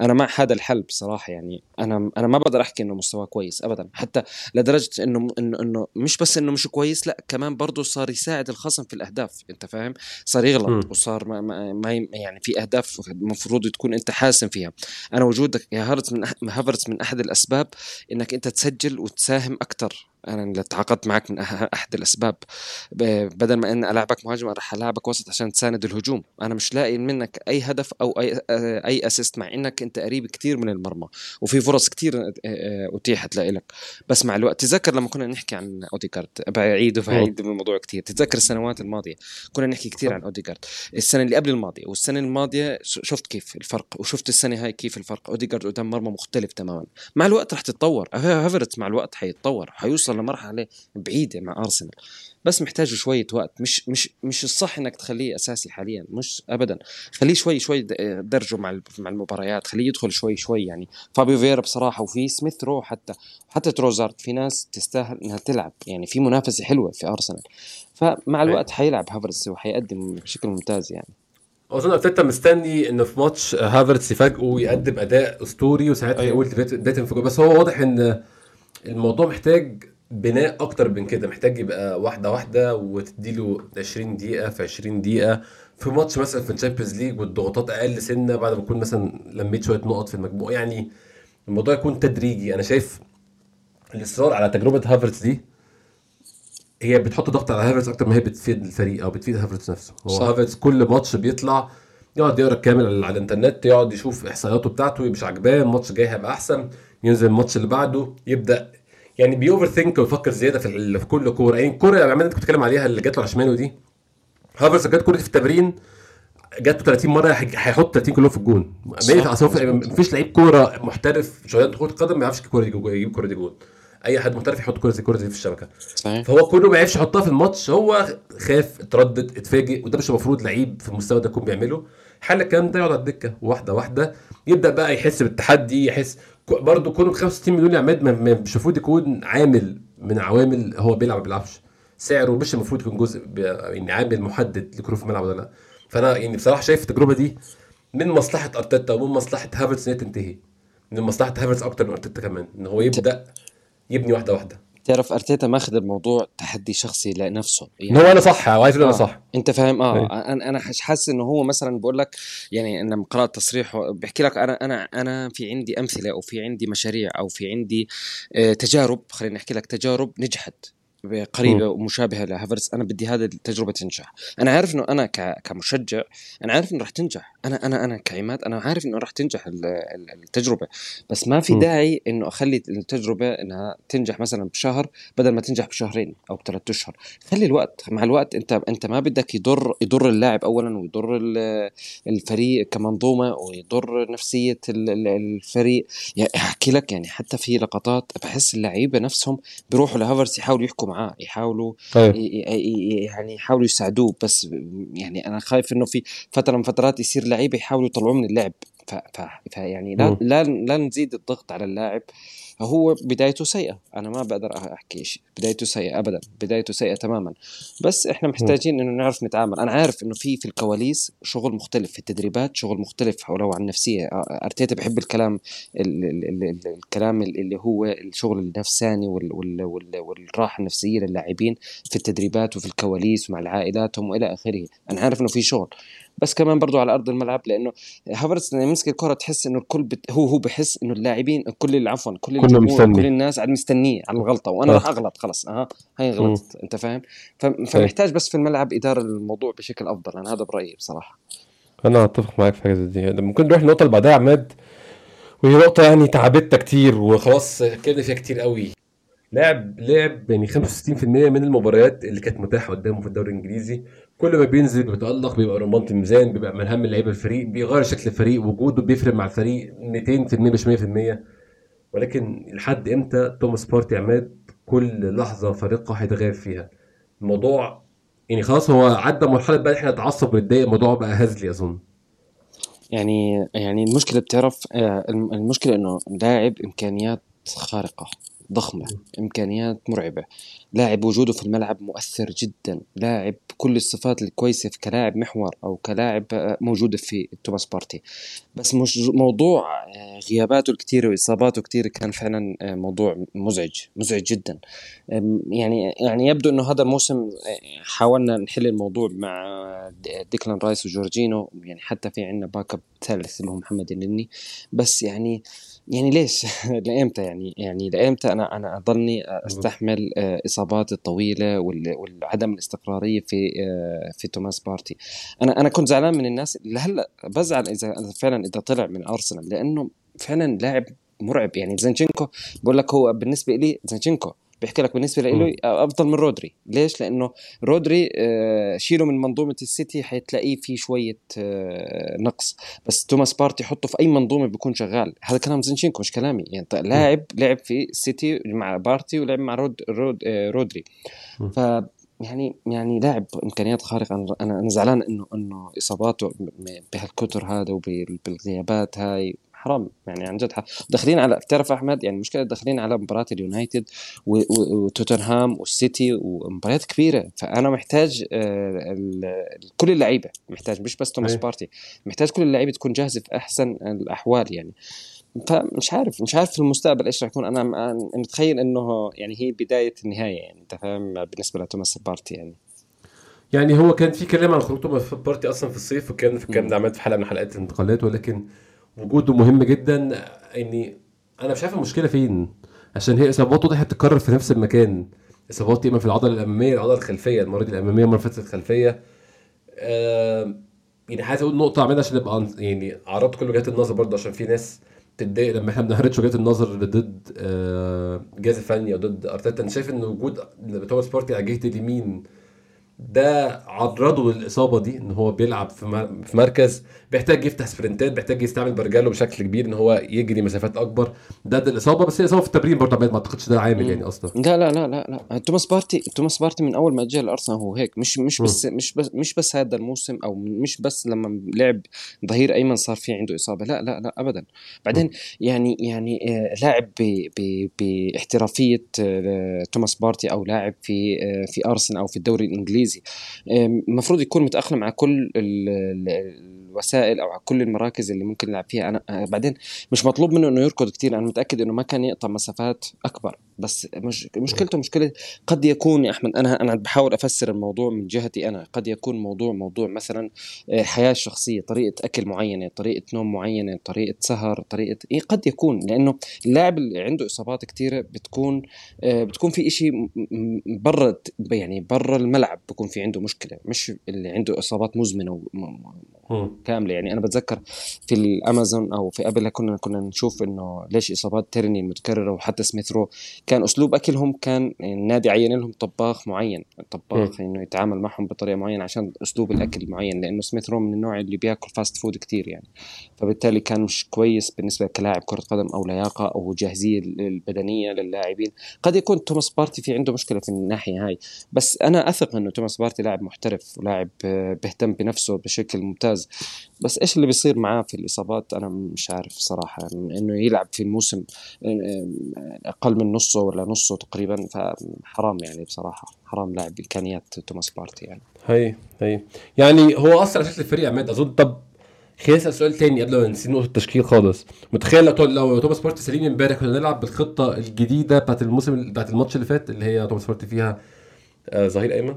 أنا مع هذا الحل بصراحة يعني أنا أنا ما بقدر أحكي إنه مستواه كويس ابدا. حتى لدرجة إنه انه إنه مش بس إنه مش كويس لا كمان برضه صار يساعد الخصم في الأهداف أنت فاهم؟ صار يغلط م. وصار ما, ما يعني في أهداف المفروض تكون أنت حاسم فيها. أنا وجودك يا هافرتس من هافرتس من أحد الأسباب إنك أنت تسجل وتساهم أكثر أنا اللي تعاقدت معك من أحد الأسباب. بدل ما إن العبك مهاجم راح العبك وسط عشان تساند الهجوم. أنا مش لاقي منك أي هدف أو أي أي assist مع إنك أنت قريب كثير من المرمى. وفي فرص كثير أتيحت لك بس مع الوقت تذكر لما كنا نحكي عن أوديجارد. بعيد وبعيد الموضوع كثير تتذكر السنوات الماضية. كنا نحكي كثير عن أوديجارد. السنة اللي قبل الماضية. والسنة الماضية شفت كيف الفرق؟ وشفت السنة هاي كيف الفرق. أوديجارد قدام مرمى مختلف تماما. مع الوقت رح تتطور. هافرت مع الوقت حيتطور. حيوصل توصل لمرحلة بعيدة مع أرسنال. بس محتاج شوية وقت. مش مش مش الصح إنك تخليه أساسي حاليا. مش ابدا. خليه شوي شوي درجه مع مع المباريات. خليه يدخل شوي شوي يعني. فابيو فيرا بصراحة وفي سميث رو حتى حتى تروزارد. في ناس تستاهل إنها تلعب. يعني في منافسة حلوة في أرسنال. فمع الوقت حيلعب هافرز وحيقدم بشكل ممتاز يعني. أظن أرتيتا مستني إنه في ماتش هافرتس يفاجئه يقدم أداء أسطوري وساعتها أيوه. يقول بدايه انفجار بس هو واضح إن الموضوع محتاج بناء أكتر من كده محتاج يبقى واحدة واحدة وتديله 20 دقيقة في 20 دقيقة. في ماتش مثلا في ال Champions League والضغوطات أقل سنة بعد ما تكون مثلا لميت شوية نقط في المجموع يعني الموضوع يكون تدريجي. أنا شايف الإصرار على تجربة هافرتس دي هي بتحط ضغط على هافرتس أكتر ما هي بتفيد الفريق أو بتفيد هافرتس نفسه. هو صح. هافرتس كل ماتش بيطلع يقعد يقرأ كامل على الإنترنت يقعد يشوف إحصائياته بتاعته مش عاجباه الماتش الجاي هيبقى أحسن ينزل الماتش اللي بعده يبدأ يعني بي overthink ويفكر زيادة في, في كل كورة. يعني الكوره اللي انت كنت بتتكلم عليها اللي جات له على شماله دي هافرتس جت كورة في التمرين جاته 30 مرة هي- هيحط 30 كلهم في الجون. مفيش لعيب كورة محترف شوية كرة قدم ما يعرفش الكوره دي يجيب الكوره دي جون. أي حد محترف يحط كورة زي الكوره دي في الشبكة. صحيح. فهو كله ما عرفش يحطها في الماتش هو خاف اتردد اتفاجئ وده مش المفروض لعيب في المستوى ده يكون بيعمله. حل الكلام ده يقعد على الدكة واحدة واحدة يبدأ بقى يحس بالتحدي يحس برضه كونه ب 65 مليون يا عماد ما- ما- مش المفروض يكون عامل من عوامل هو بيلعب ما بيلعبش سعره مش المفروض يكون جزء يعني عامل محدد لكونه في الملعب ولا لا. فأنا يعني بصراحة شايف التجربة دي من مصلحة أرتيتا ومن مصلحة هافرتس إن هي تنتهي. من مصلحة هافرتس أكتر من أرتيتا كمان إن هو يبدأ يبني واحدة واحدة. تعرف أرتيتا ماخذ الموضوع تحدي شخصي لنفسه ان هو أنا صح أقول أنا آه. صح أنت فاهم آه أي. أنا أنا حاسس إنه هو مثلا بقول لك يعني لما قرات تصريحه بحكي لك أنا أنا أنا في عندي أمثلة أو في عندي مشاريع أو في عندي آه تجارب خليني أحكي لك تجارب نجحت قريبه ومشابهة لهافرتس أنا بدي هذه التجربة تنجح. أنا عارف إنه أنا كمشجع أنا عارف إنه راح تنجح. أنا أنا أنا كعماد أنا عارف إنه راح تنجح ال- ال- التجربة. بس ما في. داعي إنه أخلي التجربة إنها تنجح مثلا بشهر بدل ما تنجح بشهرين أو بثلاث أشهر. خلي الوقت. مع الوقت أنت أنت ما بدك يضر يضر اللاعب اولا ويضر ال- الفريق كمنظومة ويضر نفسية ال- ال- الفريق. يعني أحكي لك يعني حتى في لقطات بحس اللعيبة نفسهم بيروحوا لهافرز يحاولوا يحكوا معاه يحاولوا طيب. يعني يحاولوا يساعدوه بس يعني أنا خايف إنه في فترة من فترات يصير لعيبة يحاولوا يطلعوه من اللعب. فيعني لا. لا لا نزيد الضغط على اللاعب. هو بدايته سيئة. أنا ما بقدر أحكي شيء. بدايته سيئة ابدا. بدايته سيئة تماما. بس إحنا محتاجين إنه نعرف نتعامل. أنا عارف إنه في في الكواليس شغل مختلف في التدريبات شغل مختلف ولو عن النفسية. أرتيتا بحب الكلام ال ال ال ال الكلام اللي هو الشغل النفساني وال وال وال والراحة النفسية للاعبين في التدريبات وفي الكواليس ومع عائلاتهم والى آخره. أنا عارف إنه في شغل. بس كمان برضو على أرض الملعب لأنه هافرتس لما يمسك الكرة تحس إنه الكل بت... هو هو بحس إنه اللاعبين كل عفوا كل الجمهور. كل الناس قاعد مستنيه على الغلطة وأنا آه. راح أغلط خلص أها؟ هاي غلطت أنت فاهم؟ ف... فمحتاج بس في الملعب إدارة الموضوع بشكل أفضل أنا هذا برأيي بصراحة. أنا أتفق معاك في حاجة زي دي. ممكن نروح النقطه اللي بعدها عماد وهي نقطة يعني تعبتنا كتير وخلاص اتكلمنا فيها كتير قوي. لعب لعب يعني 65% من المباريات اللي كانت متاحة قدامه في الدوري الإنجليزي. كل ما بينزل بيتألق بيبقى رمانة الميزان بيبقى من اهم لعيبه الفريق بيغير شكل الفريق وجوده بيفرق مع الفريق 200% مش 100% ولكن لحد إمتى توماس بارتي عماد كل لحظة فارقه هيتغير فيها؟ الموضوع يعني خلاص هو عدى مرحلة بقى إحنا نتعصب ونتضايق الموضوع بقى هزلي أظن. يعني يعني المشكلة بتعرف آه، الم- المشكلة إنه لاعب إمكانيات خارقة. ضخمة إمكانيات مرعبة. لاعب وجوده في الملعب مؤثر جدا. لاعب كل الصفات الكويسة في كلاعب محور أو كلاعب آه، موجودة في توماس بارتي. بس مش موضوع آه، غياباته الكثيره وإصاباته الكثيره كان فعلا آه، موضوع مزعج مزعج جدا. يعني يعني يبدو إنه هذا الموسم آه، حاولنا نحل الموضوع مع ديكلان رايس وجورجينو. يعني حتى في عندنا backup ثالث اللي هو محمد النني بس يعني يعني ليش؟ لايمتى يعني؟ يعني لايمتى أنا أنا أضلني أستحمل آه، إصابات الطويلة وال- والعدم الاستقرارية في آه، في توماس بارتي؟ أنا أنا كنت زعلان من الناس اللي هلا بزعل إذا فعلا إذا طلع من أرسنال لأنه فعلا لاعب مرعب. يعني زنشينكو بقول لك هو بالنسبة لي زنشينكو بيحكي لك بالنسبة له أفضل من رودري. ليش؟ لأنه رودري شيله من منظومة السيتي حتلاقيه في شوية نقص. بس توماس بارتي حطه في أي منظومة بيكون شغال. هذا كلام زنشينكو مش كلامي. يعني لاعب لعب في السيتي مع بارتي ولعب مع رود رود رودري. ف يعني يعني لاعب إمكانيات خارقة. أنا أنا زعلان إنه إنه إصاباته بهالكتر هذا وبالغيابات هاي حرام يعني عن جد حرام. داخلين على بتعرف أحمد؟ يعني المشكلة داخلين على مباراة اليونايتد وتوتنهام والسيتي ومباريات كبيرة. فأنا محتاج آه، كل اللعيبة محتاج مش بس توماس. بارتي محتاج كل اللعيبة تكون جاهزة في أحسن الأحوال يعني. فمش عارف مش عارف في المستقبل إيش راح يكون. أنا متخيل إنه يعني هي بداية النهاية يعني أنت فاهم؟ بالنسبة لتوماس بارتي يعني. يعني هو كان في كلام عن خروج توماس بارتي أصلا في الصيف وكان في الكلام ده عملت في حلقة من حلقات الانتقالات ولكن وجوده مهم جدا إني أنا مش عارف المشكلة فين؟ عشان هي إصابات واضحه بتتكرر في نفس المكان. إصابات اما في العضلة الأمامية العضلة الخلفية المره دي الأمامية المره اللي الخلفية. آه يعني عايز أقول نقطة أعملها عشان نبقى يعني عرضت كل وجهات النظر برضه عشان في ناس تتضايق لما إحنا بنهرج وجهات النظر ضد آه جهاز الفني أو ضد أرتيتا. انت شايف إن وجود توماس بارتي على جهه اليمين ده عرضه للاصابه دي إن هو بيلعب في مركز بيحتاج يفتح sprint ات بيحتاج يستعمل برجاله بشكل كبير إن هو يجري مسافات أكبر. ده, ده الإصابة بس هي إصابة في التمرين برضه ما أعتقدش ده عامل يعني أصلا. لا لا لا لا لا. توماس بارتي توماس بارتي من أول ما جاء الأرسنال هو هيك. مش مش بس مش بس مش بس هذا الموسم أو مش بس لما لعب ظهير أيمن صار في عنده إصابة. لا لا لا ابدا. بعدين يعني يعني آه، لاعب باحترافية آه، توماس بارتي أو لاعب في آه، في أرسنال أو في الدوري الإنجليزي المفروض يكون متأقلم مع كل الوسائل أو على كل المراكز اللي ممكن يلعب فيها. أنا آه، بعدين مش مطلوب منه إنه يركض كثير أنا متأكد إنه ما كان يقطع مسافات أكبر. بس مش مشكلته مشكلة قد يكون يا أحمد أنا أنا بحاول أفسر الموضوع من جهتي أنا قد يكون موضوع موضوع مثلا آه، حياة شخصية طريقة أكل معينة طريقة نوم معينة طريقة سهر طريقة إيه قد يكون لأنه اللاعب اللي عنده إصابات كثيره بتكون آه، بتكون في شيء برا يعني برا الملعب بكون في عنده مشكلة مش اللي عنده إصابات مزمنة كاملة. يعني أنا بتذكر في الأمازون أو في ابل كنا كنا نشوف إنه ليش إصابات تيرني المتكررة وحتى سميثرو كان أسلوب أكلهم كان النادي عين لهم طباخ معين طباخ إنه يتعامل معهم بطريقة معينة عشان أسلوب الأكل معين لأنه سميثرو من النوع اللي بياكل fast food كثير يعني. فبالتالي كان مش كويس بالنسبة كلاعب كرة قدم أو لياقة أو جاهزية البدنيه للاعبين. قد يكون توماس بارتي في عنده مشكلة في الناحية هاي. بس أنا أثق إنه توماس بارتي لاعب محترف ولاعب بيهتم بنفسه بشكل ممتاز. بس إيش اللي بيصير معاه في الإصابات؟ أنا مش عارف صراحة. يعني إنه يلعب في الموسم أقل من نصه ولا نصه تقريبا فحرام يعني بصراحة حرام لاعب بإمكانيات توماس بارتي يعني. هي هي. يعني هو اثر على شكل الفريق عماد أظن. طب خليني أسأل سؤال تاني قبل ما نسيب نقطة التشكيل خالص. متخيل لو لو توماس بارتي سليم امبارح كنا نلعب بالخطة الجديدة بتاعت الموسم بتاعت الماتش اللي فات اللي هي توماس بارتي فيها آه ظهير أيمن؟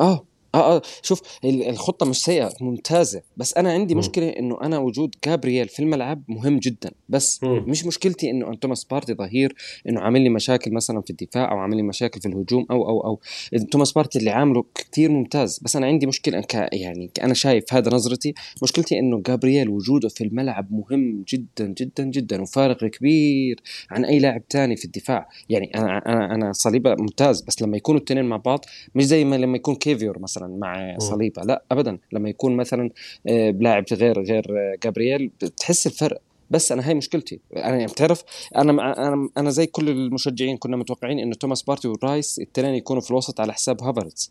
آه. آه آه شوف الخطة مش سيئة ممتازة. بس أنا عندي م. مشكلة إنه أنا وجود جابرييل في الملعب مهم جدا. بس م. مش مشكلتي إنه توماس بارتي ظهير إنه عامل لي مشاكل مثلا في الدفاع أو عامل لي مشاكل في الهجوم أو أو أو. توماس بارتي اللي عامله كثير ممتاز. بس أنا عندي مشكلة ك يعني أنا شايف هذا نظرتي. مشكلتي إنه جابرييل وجوده في الملعب مهم جدا جدا جدا وفارق كبير عن أي لاعب ثاني في الدفاع. يعني أنا أنا أنا صليبة ممتاز. بس لما يكونوا الاثنين مع بعض مش زي ما لما يكون كيفيور مثلا. مثلا مع صليبة. لا ابدا. لما يكون مثلا آه، بلاعب غير غير جابرييل بتحس الفرق. بس أنا هاي مشكلتي. أنا يعني بتعرف أنا أنا أنا زي كل المشجعين كنا متوقعين إنه توماس بارتي ورايس التنين يكونوا في الوسط على حساب هافرتز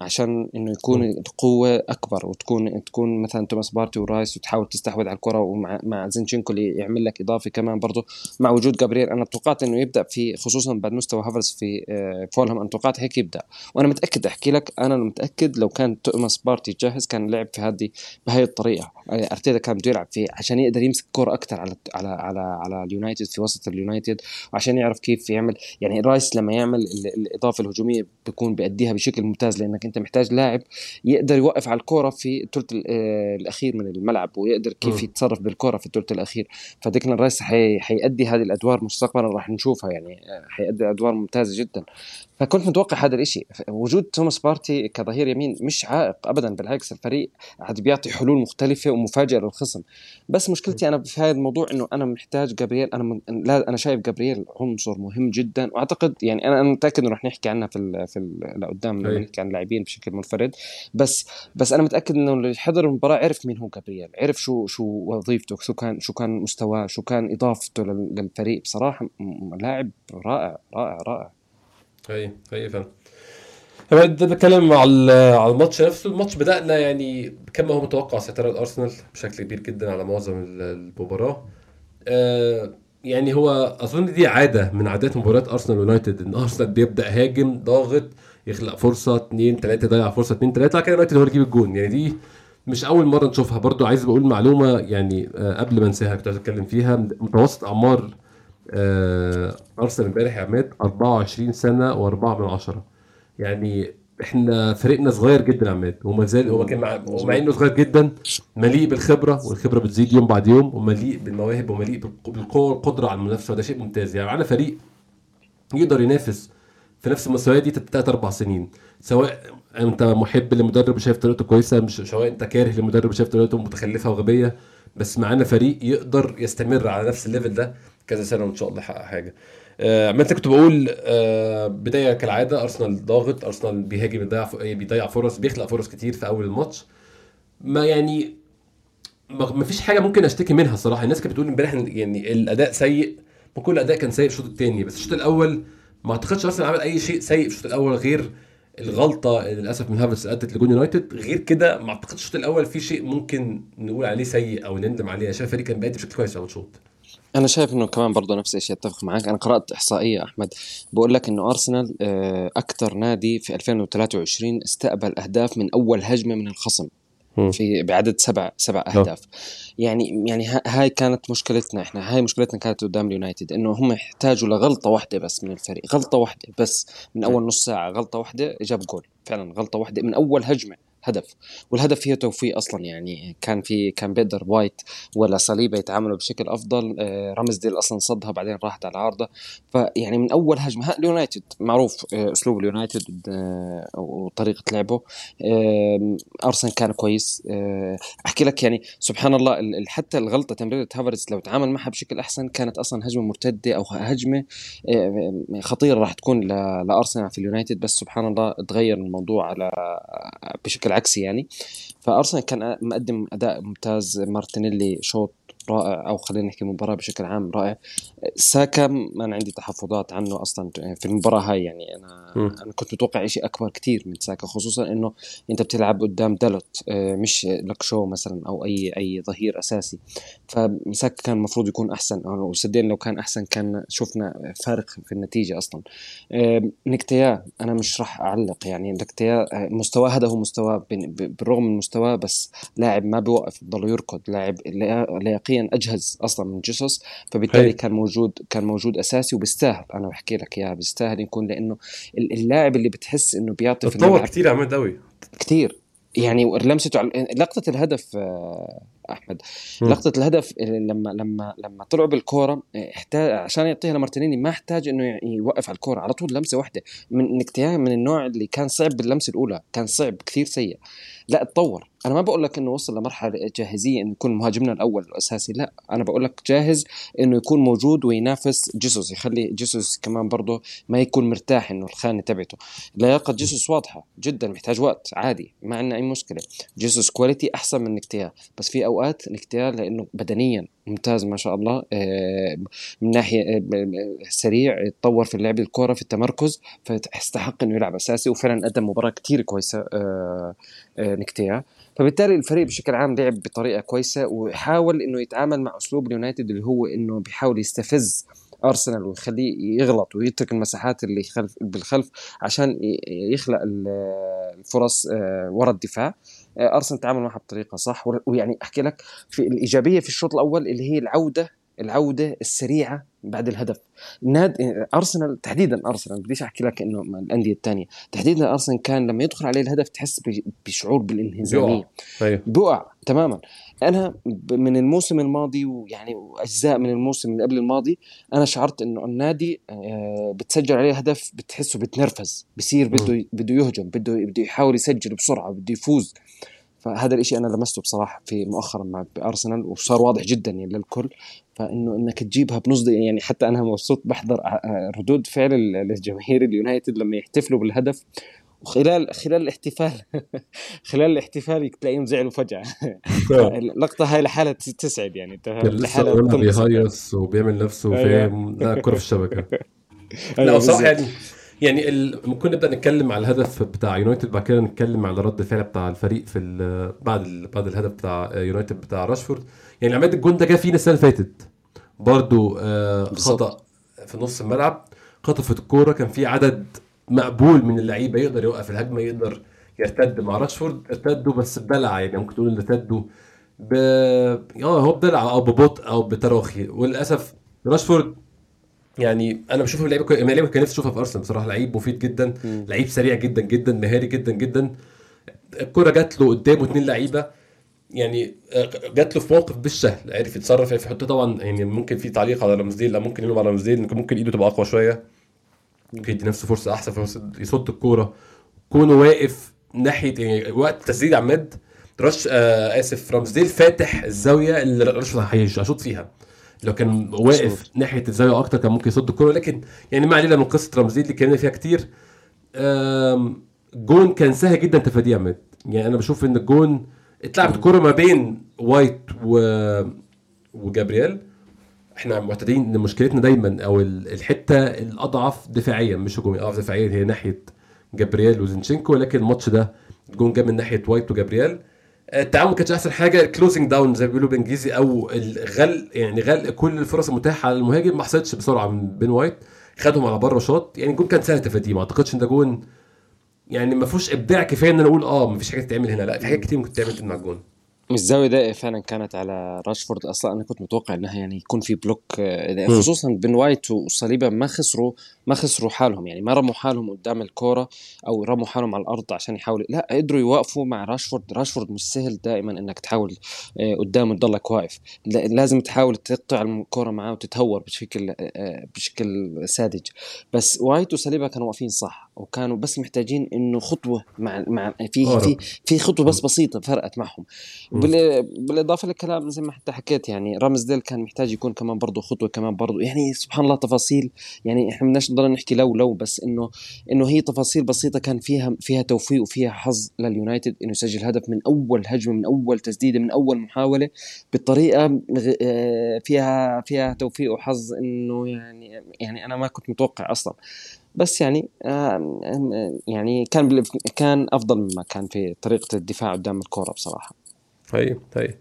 عشان إنه يكون قوه أكبر وتكون تكون مثلا توماس بارتي ورايس وتحاول تستحوذ على الكرة ومع مع زينشينكو اللي يعمل لك اضافه كمان برضه مع وجود جابرييل. أنا توقعت إنه يبدأ في خصوصا بعد مستوى هافرز في آه، فولهام أنا توقعت هيك يبدأ. وأنا متأكد أحكي لك أنا متأكد لو كان توماس بارتي جاهز كان لعب في هذه بهي الطريقة. يعني أرتيتا كان بده يلعب فيه عشان يقدر يمسك الكرة أكثر على على على على اليونايتد في وسط اليونايتد وعشان يعرف كيف يعمل. يعني رايس لما يعمل الإضافة الهجومية بيكون بيأديها بشكل ممتاز لأنك أنت محتاج لاعب يقدر يوقف على الكورة في الثلث آه، الأخير من الملعب ويقدر كيف يتصرف بالكورة في الثلث الأخير. فديكلان رايس حيأدي هذه الأدوار مستقبلا راح نشوفها يعني آه، حيأدي أدوار ممتازة جدا. فكنت متوقع هذا الشيء وجود توماس بارتي كظهير يمين مش عائق ابدا بالعكس الفريق عاد بيعطي حلول مختلفة ومفاجئة للخصم. بس مشكلتي أنا في هذا الموضوع إنه أنا محتاج جابرييل. أنا من... لا أنا شايف جابرييل عنصر مهم جدا. وأعتقد يعني أنا متأكد إنه رح نحكي عنها في ال... في ال... لقدام لما نحكي عن اللاعبين بشكل منفرد. بس بس أنا متأكد إنه اللي حضر المباراة عرف مين هو جابرييل. عرف شو شو وظيفته شو كان شو كان مستواه شو كان إضافته للفريق. بصراحة لاعب رائع رائع رائع. هي هي فعلا. ده بتكلم على على الماتش نفسه الماتش بدأنا يعني كما هو متوقع سيطرة الأرسنال بشكل كبير جدا على معظم المباراة. آه يعني هو أظن دي عادة من عادات مباريات أرسنال ويونايتد إن أرسنال بيبدأ هاجم ضاغط يخلق فرصة اتنين تلاتة يضيع فرصة اتنين تلاتة كده يونايتد هو يجيب الجون. يعني دي مش أول مرة نشوفها. برضو عايز بقول معلومة يعني آه، قبل ما أنساها كنت عايز أتكلم فيها. متوسط أعمار آه، ارسنال امبارح يا عماد 24 سنة و4 من عشرة. يعني إحنا فريقنا صغير جدا يا عماد وما زال هو كان مع ومع إنه صغير جدا مليء بالخبرة والخبرة بتزيد يوم بعد يوم ومليء بالمواهب ومليء بالق- بالقوة والقدرة على المنافسة وده شيء ممتاز. يعني معانا فريق يقدر ينافس في نفس المستويات دي ثلاث أربع سنين. سواء أنت محب لمدرب وشايف طريقته كويسة مش سواء أنت كاره لمدرب وشايف طريقته متخلفة وغبية بس معانا فريق يقدر يستمر على نفس ال level ده. كذا سنة وإن شاء الله يحقق حاجة. آه ما انت كنت بقول آه بداية كالعادة أرسنال ضاغط أرسنال بيهاجم بيضيع ف- بيضيع فرص بيخلق فرص كتير في أول الماتش. ما يعني ما فيش حاجة ممكن أشتكي منها صراحة الناس كانت بتقول امبارح يعني الأداء سيء ما كل الاداء كان سيء الشوط الثاني بس الشوط الأول ما أعتقدش أرسنال عمل أي شيء سيء في الشوط الأول غير الغلطة اللي للأسف من هافرتس أدت لجون اليونايتد. غير كده ما أعتقدش الشوط الأول في شيء ممكن نقول عليه سيء أو نندم عليه. شايف الفريق كان بيأدي بشكل كويس في اول شوط أنا شايف إنه كمان برضه نفس الشيء أتفق معك أنا قرأت إحصائية أحمد بقول لك إنه أرسنال آه، أكثر نادي في 2023 استقبل أهداف من أول هجمة من الخصم. في بعدد سبع سبع أهداف. يعني يعني ها- هاي كانت مشكلتنا إحنا. هاي مشكلتنا كانت قدام اليونايتد إنه هم يحتاجوا لغلطة واحدة بس من الفريق. غلطة واحدة بس من أول نص ساعة غلطة واحدة جاب جول. فعلا غلطة واحدة من أول هجمة. هدف. والهدف هي توفيق أصلا يعني كان في كان بيقدر وايت ولا صليبة يتعاملوا بشكل أفضل آه، رامزديل أصلا صدها بعدين راحت على العارضه فيعني من أول هجمة اليونايتد معروف آه، أسلوب اليونايتد آه، وطريقة لعبه. أرسنال كان كويس. أحكي لك يعني سبحان الله ال- ال- حتى الغلطة تمريرة هافرتس لو تعامل معها بشكل أحسن كانت أصلا هجمة مرتدة أو هجمة خطيرة راح تكون لأرسنال في اليونايتد. بس سبحان الله تغير الموضوع على بشكل عكسي يعني. فأرسنال كان مقدم أداء ممتاز. مارتينيلي شوط رائع أو خلينا نحكي المباراة بشكل عام رائع. ساكا ما أنا عندي تحفظات عنه أصلا في المباراة هاي يعني أنا مم. أنا كنت متوقع شيء أكبر كتير من ساكا خصوصا إنه أنت بتلعب قدام دالوت آه، مش لك شو مثلا أو أي أي ظهير أساسي. فساكا كان المفروض يكون أحسن وصدقني لو كان أحسن كان شفنا فارق في النتيجة أصلا. آه، نكتيا أنا مش راح أعلق يعني نكتيا آه، مستواه هذا هو مستواه بالرغم من مستواه بس لاعب ما بيوقف بضل يركض لاعب ليا- لياقيا أجهز أصلا من جيسوس فبالتالي هي. كان موجود كان موجود أساسي وبيستاهل. أنا بحكي لك اياها بيستاهل يكون لأنه ال- اللاعب اللي بتحس إنه بيعطي في تطور يا عماد قوي كتير. يعني لمسته على لقطة الهدف آه، أحمد. مم. لقطة الهدف لما لما لما طلعوا بالكورة احتاج عشان يعطيها لمارتينيلي ما احتاج إنه يوقف على الكورة على طول لمسة واحدة. من نكتيا من النوع اللي كان صعب باللمسة الأولى كان صعب كثير سيء. لا اتطور أنا ما بقول لك إنه وصل لمرحلة جاهزية إنه يكون مهاجمنا الأول الأساسي لا. أنا بقول لك جاهز إنه يكون موجود وينافس جيسوس يخلي جيسوس كمان برضه ما يكون مرتاح إنه الخانة تبعته. لياقة جيسوس واضحة جدا محتاج وقت عادي ما عندنا أي مشكلة. جيسوس quality أحسن من نكتيا بس في أوقات نكتيا لأنه بدنيا ممتاز ما شاء الله آه، من ناحية آه، سريع يتطور في لعب الكورة في التمركز فيستحق إنه يلعب أساسي وفعلا قدم مباراة كتير كويسة آه، نكتيا فبالتالي الفريق بشكل عام لعب بطريقة كويسة وحاول إنه يتعامل مع أسلوب اليونايتد اللي هو إنه بيحاول يستفز أرسنال ويخليه يغلط ويترك المساحات اللي خلف بالخلف عشان يخلق ال- الفرص ورا الدفاع. ارسنال تعامل معها بطريقة صح. ويعني أحكي لك في الإيجابية في الشوط الأول اللي هي العودة العودة السريعة بعد الهدف. ناد أرسنال تحديدا أرسنال بديش أحكي لك إنه الأندية الثانية. تحديدا أرسنال كان لما يدخل عليه الهدف تحس بشعور بالإنهزامية. بقع تماما. أنا من الموسم الماضي ويعني واجزاء من الموسم اللي قبل الماضي أنا شعرت إنه النادي آه، بتسجل عليه هدف بتحسه بتنرفز بصير بده بده يهجم بده بده يحاول يسجل بسرعة بده يفوز. فهذا الإشي أنا لمسته بصراحة في مؤخرا مع أرسنال وصار واضح جدا يعني للكل فإنه إنك تجيبها بنص يعني حتى أنا مبسوط بحضر ع- آه، ردود فعل ال- الجماهير اليونايتد لما يحتفلوا بالهدف وخلال خلال الاحتفال خلال الاحتفال تلاقيهم زعلوا فجأة اللقطة هاي لحالها تس- تسعد يعني لحالها. بيهيص وبيعمل نفسه أيوة. فاهم لا الكرة في الشبكة أيوة لا بالظبط. يعني يعني ال... ممكن نبدأ نتكلم على الهدف بتاع يونايتد بعد كده نتكلم على رد الفعل بتاع الفريق في ال... بعد ال... بعد الهدف بتاع يونايتد بتاع راشفورد يعني عماد الجون ده جه فينا السنة اللي فاتت. برضو آه. خطأ في نص الملعب. خطفت الكورة. كان في عدد مقبول من اللعيبة يقدر يوقف الهجمة يقدر يرتد مع راشفورد ارتدوا بس بدلع يعني ممكن تقول إن ارتدوا ب آه هو بدلع أو ببطء أو بتراخي. وللأسف راشفورد يعني أنا من اللعيبة كان نفسي اشوفها في أرسنال بصراحة لعيب مفيد جدا لعيب سريع جدا جدا مهاري جدا جدا. الكرة جات له قدامه اثنين لعيبة يعني آه، جات له في موقف مش سهل عرف يتصرف عرف يحط طبعا يعني ممكن في تعليق على رمزديل لا ممكن يلوم على رمزديل ممكن إيده تبقى أقوى شوية. ممكن يدي نفسه فرصة أحسن فرصة يصد الكورة. كونه واقف ناحية يعني وقت تسديد عماد رش آه آسف رمزديل فاتح الزاوية اللي رش هيشوط فيها. لو كان واقف. ناحية الزاوية أكتر كان ممكن يصد الكورة. لكن يعني ما علينا من قصة رمزديل اللي اتكلمنا فيها كتير. جون كان سهل جدا تفاديه يا عماد يعني أنا بشوف إن الجون اتلعبت كورة ما بين وايت و... وجابرييل. إحنا معتادين إن مشكلتنا دايما أو ال- الحتة الأضعف دفاعيا مش هجوميا أضعف دفاعيا هي ناحية جابرييل وزنشينكو ولكن الماتش ده الجون جه من ناحية وايت وجابرييل. التعامل ما كانش أحسن حاجة. ال closing down زي ما بيقولوا بالإنجليزي أو الغل يعني غلق كل الفرص المتاحة على المهاجم. ما حصلتش بسرعة من بين وايت. خدهم على بره شوط. يعني الجون كان سهل تفاديه. ما أعتقدش إن ده جون يعني ما فيهوش إبداع كفاية إن أنا أقول آه ما فيش حاجة تتعمل هنا. لا في حاجات كتير ممكن تتعمل مع الجون. الزاويه ده فعلا كانت على راشفورد. أصلا أنا كنت متوقع إنها يعني يكون في بلوك آه، خصوصا بن وايت وصليبة ما خسروا. ما خسروا حالهم يعني ما رموا حالهم قدام الكورة أو رموا حالهم على الأرض عشان يحاولوا لا قدروا يوقفوا مع راشفورد. راشفورد مش سهل دائما إنك تحاول آه، قدامه تضلك واقف. لا- لازم تحاول تقطع الكورة معاه وتتهور بشكل آه، بشكل ساذج. بس وايت وصليبه كانوا واقفين صح وكانوا بس محتاجين إنه خطوة مع مع في. في في خطوة بس بسيطة فرقت معهم. بالإضافة للكلام زي ما حتى حكيت يعني رامزديل كان محتاج يكون كمان برضه خطوة كمان برضه يعني سبحان الله تفاصيل يعني إحنا بدناش نضل نحكي لو لو بس إنه إنه هي تفاصيل بسيطة كان فيها فيها توفيق وفيها حظ لليونايتد إنه يسجل هدف من أول هجمة من أول تسديدة من أول محاولة. بطريقه آه، فيها فيها توفيق وحظ إنه يعني يعني أنا ما كنت متوقع أصلا. بس يعني آه، يعني كان كان أفضل مما كان في طريقة الدفاع قدام الكورة بصراحة. طيب طيب.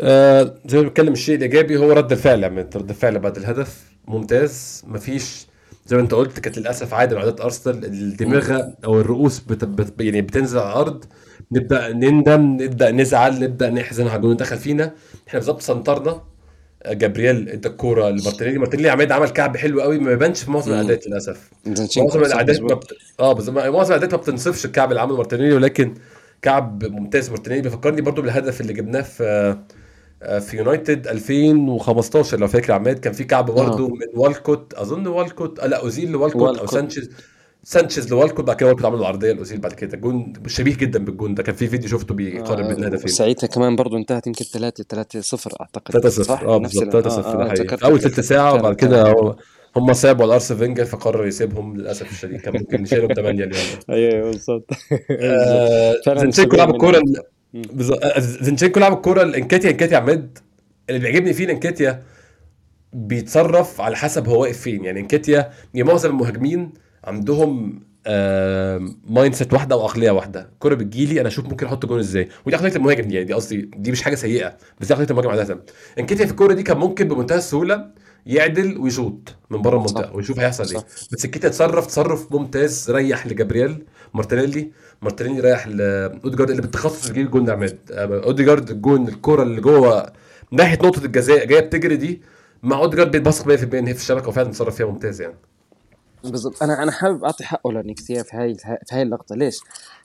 آه زي ما بنتكلم الشيء الإيجابي هو رد الفعل يعني رد الفعل بعد الهدف ممتاز مفيش زي ما انت قلت كانت للأسف عادة من عادات أرسنال الدماغه أو الرؤوس بت بت يعني بتنزل على الأرض. نبدأ نندم نبدأ نزعل نبدأ نحزن على الجون دخل فينا. إحنا بالظبط سنطرنا آه، جابرييل ادى الكورة لمارتينيلي. مارتينيلي عماد عمل كعب حلو قوي ما يبانش في معظم. الإعادات للأسف. معظم الإعادات ما. بت... آه بالظبط. معظم الإعادات ما بتنصفش الكعب اللي عمله مارتينيلي ولكن كعب ممتاز مارتينيلي. بيفكرني برضو بالهدف اللي جبناه في آه، في يونايتد 2015 لو فاكر عماد كان في كعب آه. من والكوت أظن والكوت آه، لا أوزيل لوالكوت أو. سانشيز سانشيز لوالكوت بعد كده والكوت عمل العرضية لأوزيل بعد كده جون شبيه جدا بالجون ده كان في فيديو شفته بيقارن بين الهدفين ساعتها كمان برضو انتهت يمكن 3 3 0 أعتقد 3 0 صح؟ آه بالظبط ال- 3 0 آه، ده آه، حقيقي افتكرت أول. ثلث ساعة وبعد كده هم صعبوا على ارسنال فينجر فقرر يسيبهم للأسف الشديد كان ممكن يشيلهم 8 اليوم أيوه بالظبط آه، زنشينكو لعب الكوره. بالظبط. آه، زنشينكو لعب الكورة لإنكاتيا إنكاتيا عماد اللي بيعجبني في إنكاتيا بيتصرف على حسب هو واقف فين. يعني إنكاتيا معظم المهاجمين عندهم mindset واحدة وعقلية واحدة. الكوره بتجيلي أنا أشوف ممكن أحط جون إزاي. ودي عقلية المهاجم دي يعني دي قصدي دي مش حاجة سيئة بس دي عقلية المهاجم عادة. إنكاتيا في الكورة دي كان ممكن بمنتهى السهولة يعدل ويشوط من بره المنطقة. ويشوف هيحصل إيه. بس انكاتيا اتصرف تصرف ممتاز ريح لجابرييل مارتينيلي. مارتينيلي رايح لاوديجارد اللي بالتخصص يجيب الجون ده عماد آه، أوديجارد الجون الكوره اللي جوه ناحية نقطة الجزاء جاية بتجري دي. مع أوديجارد بيتبصق 100% إن هي في الشبكة وفعلا اتصرف فيها ممتاز يعني. بالضبط أنا أنا حابب أعطي حقه لنكتيا في هاي في هاي اللقطة. ليش؟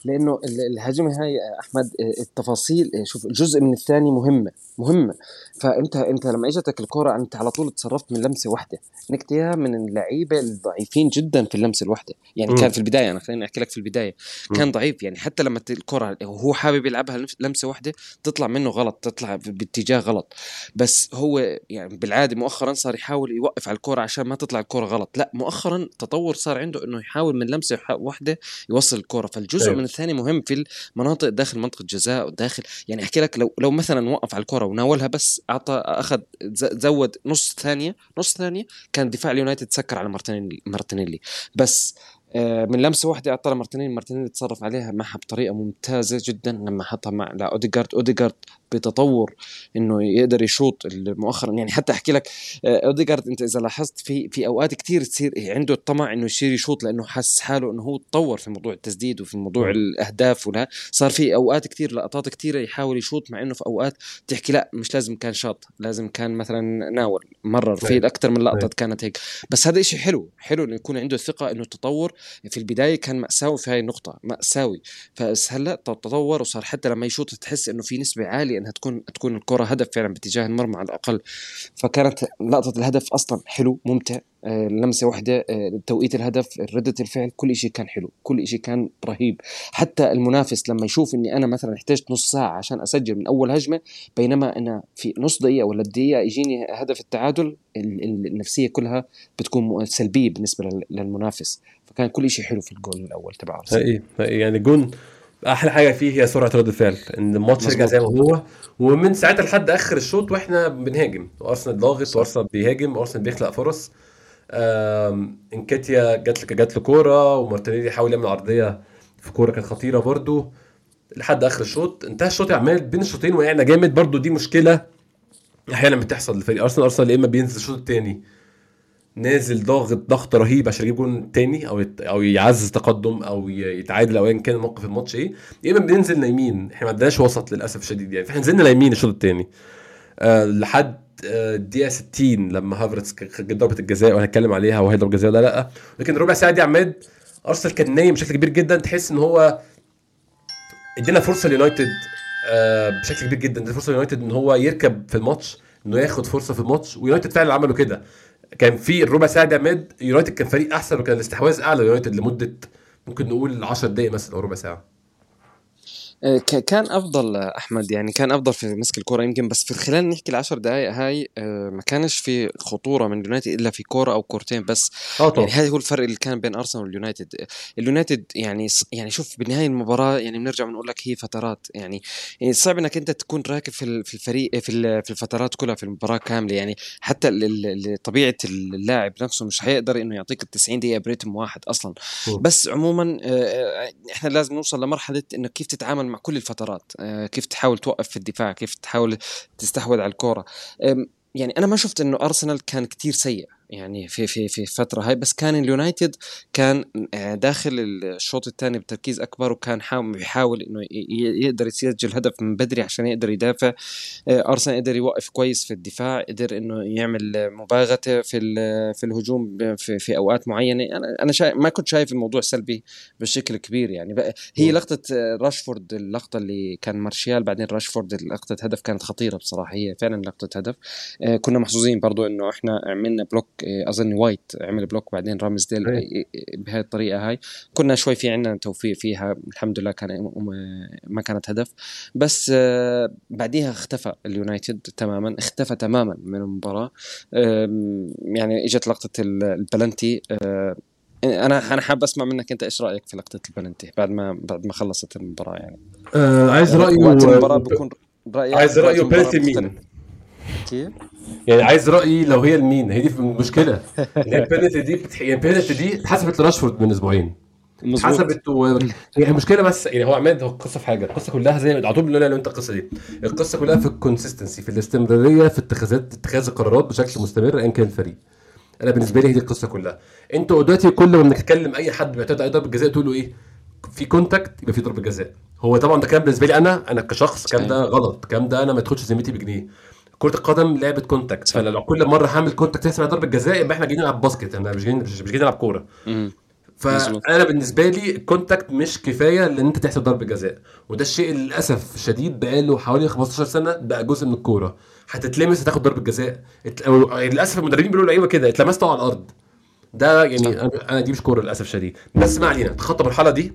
لأنه ال- الهجمة هاي أحمد آه، التفاصيل آه، شوف الجزء من الثاني مهمة مهمة. فأنت أنت لما إجتك الكره أنت على طول تصرفت من لمسة واحدة نكتيا من اللعيبة الضعيفين جدا في اللمسة الواحدة. يعني. كان في البداية أنا خليني أحكي لك في البداية. كان ضعيف يعني حتى لما الكره وهو حابب يلعبها لمس- لمسة واحدة تطلع منه غلط تطلع باتجاه غلط. بس هو يعني بالعادة مؤخرا صار يحاول يوقف على الكره عشان ما تطلع الكره غلط. لا مؤخرا تطور صار عنده إنه يحاول من لمسة واحدة يوصل الكره فالجزء. من الثاني مهم في المناطق داخل منطقة الجزاء وداخل. يعني أحكي لك لو لو مثلا وقف على الكره وناولها بس أعطى أخذ زود نص ثانية نص ثانية كان دفاع اليونايتد سكر على مارتينيلي مارتينيلي. بس آه، من لمسة واحدة أعطى مارتينيلي مارتينيلي تصرف عليها معها بطريقة ممتازة جدا لما حطها مع لاوديجارد أوديجارد بتطور إنه يقدر يشوط مؤخرا يعني حتى أحكي لك آه، اوديجارد أنت إذا لاحظت في في أوقات كثير تصير عنده الطمع إنه يصير يشوط لأنه حس حاله إنه هو تطور في موضوع التسديد وفي موضوع الأهداف ولا صار في أوقات كثير لقطات كثيره يحاول يشوط مع إنه في أوقات تحكي لا مش لازم كان شاط لازم كان مثلا ناول مرر في أكثر من لقطة كانت هيك. بس هذا شيء حلو حلو إنه يكون عنده ثقة إنه التطور في البداية كان مأساوي في هاي النقطة مأساوي. بس هلأ تطور وصار حتى لما يشوط تحس إنه في نسبة عالية إنها تكون تكون الكرة هدف فعلا باتجاه المرمى على الأقل. فكانت لقطة الهدف أصلا حلو ممتع. آه، لمسة واحدة آه، توقيت الهدف ردة الفعل كل شيء كان حلو كل شيء كان رهيب. حتى المنافس لما يشوف إني أنا مثلا احتجت نص ساعة عشان أسجل من أول هجمة بينما أنا في نص دقيقة ولا دقيقه يجيني هدف التعادل النفسية كلها بتكون سلبية بالنسبة للمنافس. فكان كل شيء حلو في الجول الأول تبع أرسنال. يعني جون أحلى حاجة فيه هي سرعة رد الفعل إن الماتش رجع زي ما هو ومن ساعتها لحد آخر الشوط وإحنا بنهاجم. وأرسنال ضاغط وأرسنال بيهاجم وأرسنال بيخلق فرص. انكاتيا جات له جات له كوره ومارتينيلي حاول يعمل عرضية في كورة كانت خطيرة برده لحد آخر الشوط انتهى الشوط عمال بين الشوطين وقعنا جامد. برده دي مشكلة أحيانا بتحصل لفريق أرسنال. أرسنال يا إما بينزل الشوط الثاني نازل ضاغط ضغط رهيب عشان يجيب جون تاني أو أو يعزز تقدم أو يتعادل أو ايا كان موقف الماتش إيه. يا إما بننزل نايمين. إحنا ما عندناش وسط للأسف الشديد يعني. فإحنا نزلنا نايمين الشوط الثاني أه لحد آه، الدقيقة 60 لما هافرتس جاب ضربة الجزاء وهنتكلم عليها وهي ضربه جزاء ولا لأ. لكن ربع ساعة دي عماد أرسنال كان نايم بشكل كبير جدا. تحس إن هو إدينا فرصة ليونايتد آه بشكل كبير جدا. إدينا فرصة ليونايتد إن هو يركب في الماتش إنه ياخد فرصة في الماتش. ويونايتد فعلا عملوا كده. كان في الربع ساعة دي عماد يونايتد كان فريق أحسن وكان الاستحواذ أعلى. يونايتد لمدة ممكن نقول 10 دقائق مثلا أو ربع ساعة. كان أفضل أحمد يعني كان أفضل في مسك الكره يمكن بس في خلال نحكي العشر دقائق هاي آه، ما كانش في خطورة من اليونايتد إلا في كورة أو كورتين بس. طبعا. يعني هذا هو الفرق اللي كان بين أرسنال واليونايتد. اليونايتد يعني يعني شوف بنهاية المباراة يعني بنرجع بنقول لك هي فترات. يعني يعني صعب إنك أنت تكون راكب في في الفريق في في الفترات كلها في المباراة كاملة. يعني حتى طبيعة اللاعب نفسه مش حيقدر إنه يعطيك ال 90 دقيقة بريتم واحد أصلا. بس عموما آه، إحنا لازم نوصل لمرحلة إنه كيف تتعامل مع كل الفترات آه، كيف تحاول توقف في الدفاع كيف تحاول تستحوذ على الكورة. يعني أنا ما شفت إنه أرسنال كان كتير سيء. يعني في في في فترة هاي بس كان اليونايتد كان آه، داخل الشوط الثاني بتركيز أكبر وكان بيحاول إنه يقدر يسجل هدف من بدري عشان يقدر يدافع. آه، أرسنال قدر يوقف كويس في الدفاع قدر إنه يعمل مباغتة في في الهجوم في, في أوقات معينة. أنا أنا ما كنت شايف الموضوع سلبي بشكل كبير يعني. بقى هي لقطة آه، راشفورد اللقطة اللي كان مارشيال بعدين راشفورد لقطة هدف كانت خطيرة بصراحة هي فعلا لقطة هدف. كنا محظوظين برضو إنه إحنا عملنا بلوك اظن وايت عمل بلوك بعدين رامزديل إيه، بهاي الطريقة هاي. كنا شوي في عندنا توفيق فيها الحمد لله كان ما كانت هدف. بس آه، بعديها اختفى اليونايتد تماما اختفى تماما من المباراة. يعني إجت لقطة البلنتي. آه، أنا أنا حابب أسمع منك أنت إيش رأيك في لقطة البلنتي بعد ما بعد ما خلصت المباراة يعني؟ آه عايز رأيه المباراة بكون رايي عايز رأيه بلنتي مين كيف؟ يعني عايز رأيي لو هي لمين؟ هي دي المشكلة هي البينالتي دي بتح... يعني البينالتي دي اتحسبت لراشفورد من أسبوعين. اتحسبت و... هي المشكلة بس يعني هو عماد هو القصة في حاجة. القصة كلها زي ما على طول لو أنت القصة دي. القصة كلها في ال consistency في الاستمرارية في اتخاذات اتخاذ القرارات بشكل مستمر ايا كان الفريق أنا بالنسبة لي هي دي القصة كلها. أنتوا دلوقتي كل ما بنتكلم أي حد بيعترض على ضربة جزاء تقول له إيه؟ في contact يبقى في ضربة جزاء. هو طبعا ده كان بالنسبة لي أنا أنا كشخص كان ده غلط. كان ده أنا ما تاخدش ذمتي بجنيه. كرة القدم لعبه contact فانا لو كل مرة هعمل contact تحسب ضربة جزاء يبقى إحنا جايين نلعب basket أنا مش جايين مش جايين نلعب كورة. فانا بالنسبة لي ال contact مش كفاية لأن أنت تحسب ضربة جزاء. وده الشيء للأسف الشديد بقاله حوالي 15 سنة بقى جزء من الكورة. هتتلمس هتاخد ضربة جزاء. للأسف المدربين بيقولوا لعيبة كده اتلمست على الأرض. ده يعني أنا دي مش كورة للأسف الشديد. بس ما علينا تخطى المرحلة دي.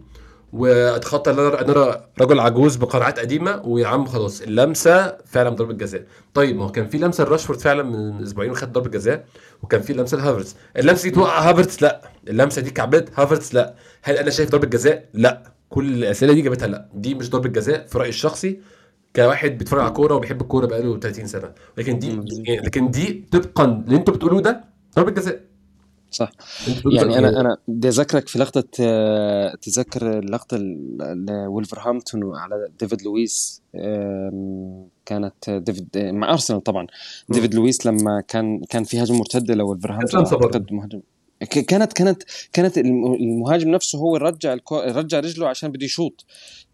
واتخطى ان أنا رجل عجوز بقناعات قديمة ويا عم خلاص اللمسة فعلا ضربة جزاء. طيب ما هو كان في لمسة لراشفورد فعلا من أسبوعين وخد ضربة جزاء وكان في لمسة لهافرتس. اللمسة دي توقع هافرتس؟ لا. اللمسة دي كعبت هافرتس؟ لا. هل أنا شايف ضربة جزاء؟ لا. كل الأسئلة دي جابتها لا. دي مش ضربة جزاء في رأيي الشخصي كواحد بيتفرج على كورة وبيحب الكورة بقاله 30 سنة. لكن دي لكن دي طبقا اللي أنتوا بتقولوه ده ضربة جزاء. صح. يعني أنا أنا بدي أذكرك في لقطة آه، تذكر اللقطة ولفرهامبتون على ديفيد لويس كانت ديفيد مع أرسنال طبعا. ديفيد لويس لما كان كان في هجمة مرتدة لولفرهامبتون. مهاجم. كانت كانت كانت المهاجم نفسه هو رجع رجع رجله عشان بده يشوط.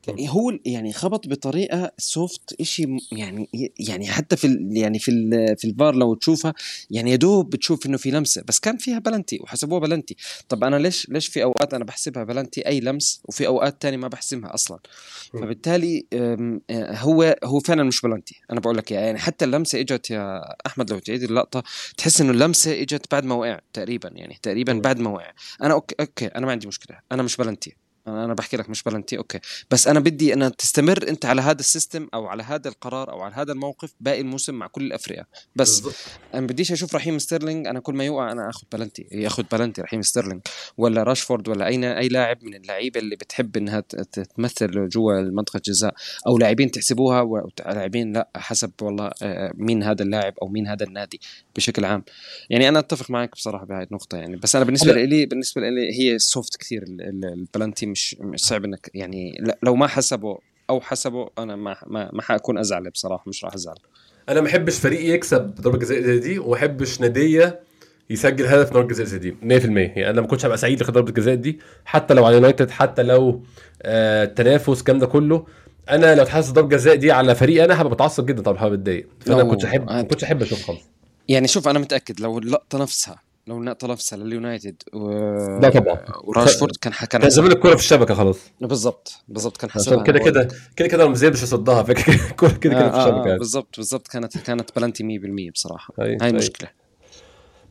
هو يعني خبط بطريقة soft شيء يعني يعني حتى في يعني في في الفار لو تشوفها يعني يا دوب بتشوف إنه في لمسة بس كان فيها بلنتي وحسبوها بلنتي. طب أنا ليش ليش في أوقات أنا بحسبها بلنتي أي لمس وفي أوقات تانية ما بحسبها أصلا؟ فبالتالي هو هو فعلا مش بلنتي. أنا بقول لك يعني حتى اللمسة إجت يا أحمد لو تعيد اللقطة تحس إنه اللمسة إجت بعد ما وقع تقريبا يعني تقريبا بعد ما وقع. أنا okay okay أنا ما عندي مشكلة أنا مش بلنتي. أنا بحكي لك مش penalty okay. بس أنا بدي أن تستمر أنت على هذا ال system أو على هذا القرار أو على هذا الموقف باقي الموسم مع كل الافرقه بس بالضبط. أنا بديش أشوف رحيم ستيرلينج أنا كل ما يوقع أنا آخذ بلنتي ياخذ بلنتي رحيم ستيرلينج. ولا راشفورد ولا اي أي لاعب من اللعيبة اللي بتحب إنها تمثل جوا المنطقة الجزاء أو لاعبين تحسبوها ولاعبين لا حسب والله آه، مين هذا اللاعب أو مين هذا النادي بشكل عام. يعني أنا أتفق معك بصراحة بهاي النقطة يعني. بس أنا بالنسبة لي بالنسبة لي هي soft كثير البلنتي مش مش صعب انك يعني لو ما حسبوا أو حسبوا أنا ما ما, ما حأكون أزعل بصراحة مش راح أزعل. أنا ما بحبش فريق يكسب ضربة جزاء زي دي وما بحبش نادية يسجل هدف ضربة جزاء زي دي 100% يعني أنا ما كنتش هبقى سعيد لو ضربة الجزاء دي حتى لو على يونايتد حتى لو آه تنافس الكلام ده كله أنا لو اتحسب ضربة جزاء دي على فريق أنا هبقى متعصب جدا طبعا هبقى متضايق. فأنا ما كنتش احب ما كنتش أحب أشوف خالص. يعني شوف أنا متأكد لو اللقطة نفسها لو النقطه نفسها لليونايتد و... لا طبعا. وراشفورد كان كان كان زمان الكورة في الشبكة خلاص. بالظبط بالظبط كان حسبها كده كده كده كده رمزيه مش هيصدها الكوره كده كده في آه، الشبكة آه بالظبط بالظبط كانت كانت بلانتي 100% بصراحة. هاي, هاي المشكلة.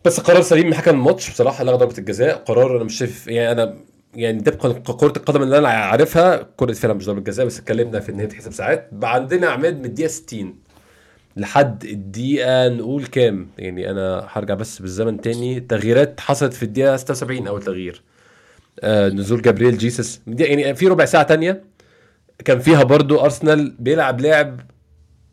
بس قرار سليم من حكم الماتش بصراحة لغى ضربة الجزاء. قرار أنا مش شايف يعني أنا يعني طبقا كرة القدم اللي أنا عارفها كرة فعلا مش ضربة جزاء بس اتكلمنا في ان هي تحسب ساعات. عندنا عماد من الدقيقة 60 لحد الدقيقة نقول كام؟ يعني أنا هرجع بس بالزمن تاني. تغييرات حصلت في الدقيقة 76 أول تغيير. آه نزول جابرييل جيسس. يعني في ربع ساعة تانية. كان فيها برضو أرسنال بيلعب لعب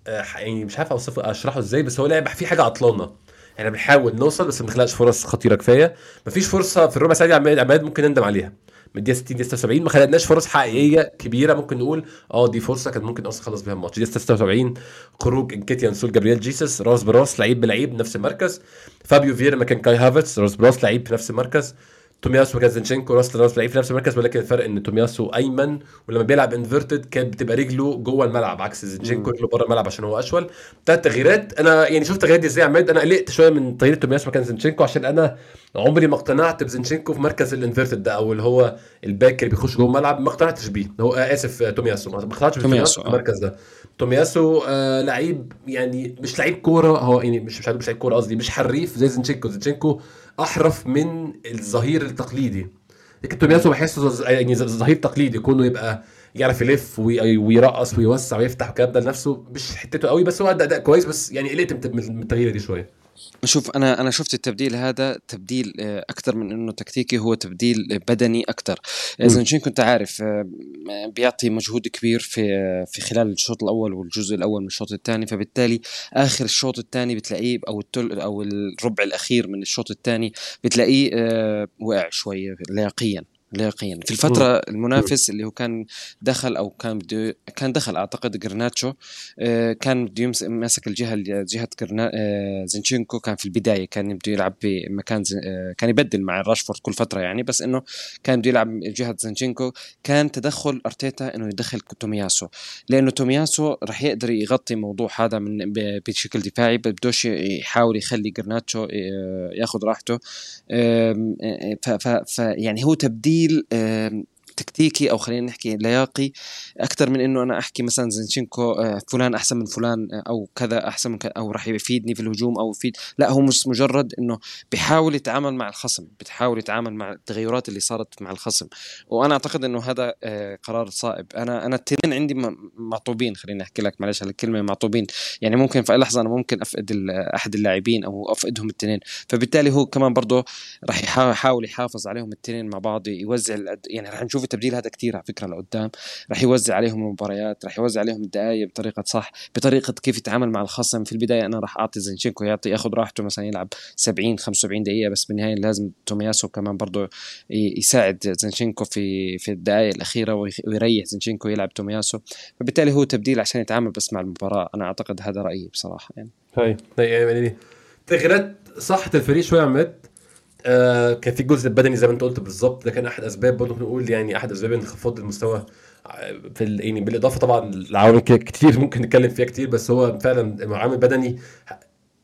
آه يعني مش عارف أوصفه أشرحه إزاي بس هو لعب في حاجة عطلانة. إحنا بنحاول نوصل بس ما بنخلقش فرص خطيرة كفاية. مفيش فرصة في الربع ساعة دي عماد ممكن نندم عليها. من الدقيقه 60 دقيقه 76 ما خلقناش فرص حقيقية كبيرة ممكن نقول. آه دي فرصة كان ممكن أصلا خلص بيها الماتش دقيقه 76 خروج انكيتيا نسول جابرييل جيسس راس براس لعيب بلعيب نفس المركز. فابيو فيرا مكان كاي هافرتس راس براس لعيب في نفس المركز. تومياسو مكان زينشينكو راس لراس لعيب في نفس المركز ولكن الفرق إن تومياسو أيمن ولما بيلعب inverted كانت بتبقى رجله جوه الملعب عكس زينشينكو رجله بره الملعب عشان هو اشول ثلاث تغييرات. أنا يعني شفت التغييرات دي إزاي عماد؟ أنا قلقت شوية من تغيير تومياسو مكان زينشينكو عشان أنا عمري ما اقتنعت بزينشينكو في مركز ال inverted ده أو اللي هو ال back اللي بيخش جوه الملعب. ما اقتنعتش بيه. هو آه آسف تومياسو. ما اقتنعتش بتومياسو في المركز ده. تومياسو آه لعيب يعني مش لعيب كورة هو يعني مش مش لعيب كورة قصدي مش حريف زي زينشينكو. زينشينكو أحرف من الظهير التقليدي. لكن تومياسو بحسه يعني ظهير تقليدي كونه يبقى يعرف يلف ويرقص ويوسع ويفتح والكلام ده لنفسه مش حتته قوي بس هو اداء كويس بس يعني قلقت من التغييرة دي شوية. شوف أنا أنا شفت التبديل هذا تبديل آه، أكثر من إنه تكتيكي هو تبديل بدني أكثر. زنشين كنت عارف آه، بيعطي مجهود كبير في آه، في خلال الشوط الأول والجزء الأول من الشوط الثاني. فبالتالي آخر الشوط الثاني بتلاقيه أو التلت أو الربع الأخير من الشوط الثاني بتلاقيه وقع شوية لياقيا. لياقيا في الفترة المنافس اللي هو كان دخل أو كان بده كان دخل أعتقد جارناتشو آه، كان بده ماسك الجهة جهة آه، زينشينكو. كان في البداية كان بده يلعب بمكان آه، كان يبدل مع راشفورد كل فترة يعني بس إنه كان بده يلعب جهة زينشينكو. كان تدخل أرتيتا إنه يدخل تومياسو لأنه تومياسو راح يقدر يغطي الموضوع هذا من بشكل دفاعي بدوش يحاول يخلي جرناتشو ياخذ راحته. فيعني هو تبديل تحليل تكتيكي أو خلينا نحكي لياقي أكثر من إنه أنا أحكي مثلا زينشينكو آه، فلان أحسن من فلان آه، أو كذا أحسن من كذا أو راح يفيدني في الهجوم أو يفيد لا هو مش مجرد إنه بيحاول يتعامل مع الخصم بيحاول يتعامل مع التغيرات اللي صارت مع الخصم. وأنا أعتقد إنه هذا آه، قرار صائب. أنا أنا التنين عندي معطوبين خليني أحكي لك معلش على الكلمة معطوبين. يعني ممكن في لحظة أنا ممكن أفقد أحد اللاعبين أو أفقدهم التنين. فبالتالي هو كمان برضه راح يحاول يحافظ عليهم التنين مع بعض يوزع يعني راح نشوف في تبديل هذا كثير على فكرة لقدام. راح يوزع عليهم المباريات راح يوزع عليهم الدقائق بطريقة صح بطريقة كيف يتعامل مع الخصم. في البداية أنا راح أعطي زينشينكو يعطي ياخذ راحته مثلا يلعب 70 75 دقيقة بس بالنهاية لازم تومياسو كمان برضه يساعد زينشينكو في في الدقائق الأخيرة ويريح زينشينكو يلعب تومياسو. فبالتالي هو تبديل عشان يتعامل بس مع المباراة. أنا أعتقد هذا رأيي بصراحة يعني. هاي يعني تغييرات صحت الفريق شوية عماد آه كان في الجزء البدني زي ما انت قلت بالظبط. ده كان أحد أسباب برضه نقول يعني أحد أسباب انخفاض المستوى في يعني بالإضافة طبعا لعوامل كتير ممكن نتكلم فيها كتير بس هو فعلا العامل البدني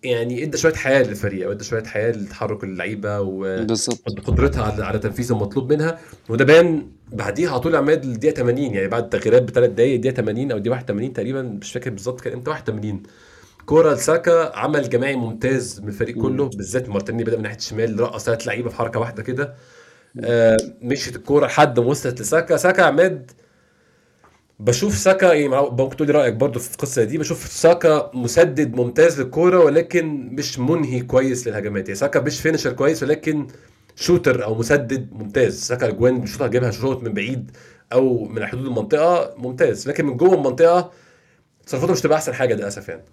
يعني إدى شوية حياة للفريق وادى شوية حياة لتحرك اللعيبة وقدرتها على على تنفيذ المطلوب منها. وده بان بعديها على طول عماد الدقيقه 80 يعني بعد التغييرات بثلاث دقائق الدقيقه 80 أو الدقيقه 81 تقريبا مش فاكر بالظبط كان إمتى 81 كورة لساكا عمل جماعي ممتاز من الفريق كله بالذات مارتيني بدأ من ناحية الشمال رقص ثلاث لعيبة في حركة واحدة كده. آه مشيت الكورة لحد ما وصلت لساكا. ساكا عماد بشوف ساكا يعني ممكن تقول لي رأيك برضو في القصة دي بشوف ساكا مسدد ممتاز للكورة ولكن مش منهي كويس للهجمات. يعني ساكا مش فينشر كويس ولكن شوتر أو مسدد ممتاز. ساكا الاجوان بيشوطها جايبها شوط من بعيد أو من حدود المنطقة ممتاز. لكن من جوه المنطقة تصرفاته مش تبقى أحسن حاجة للأسف يعني.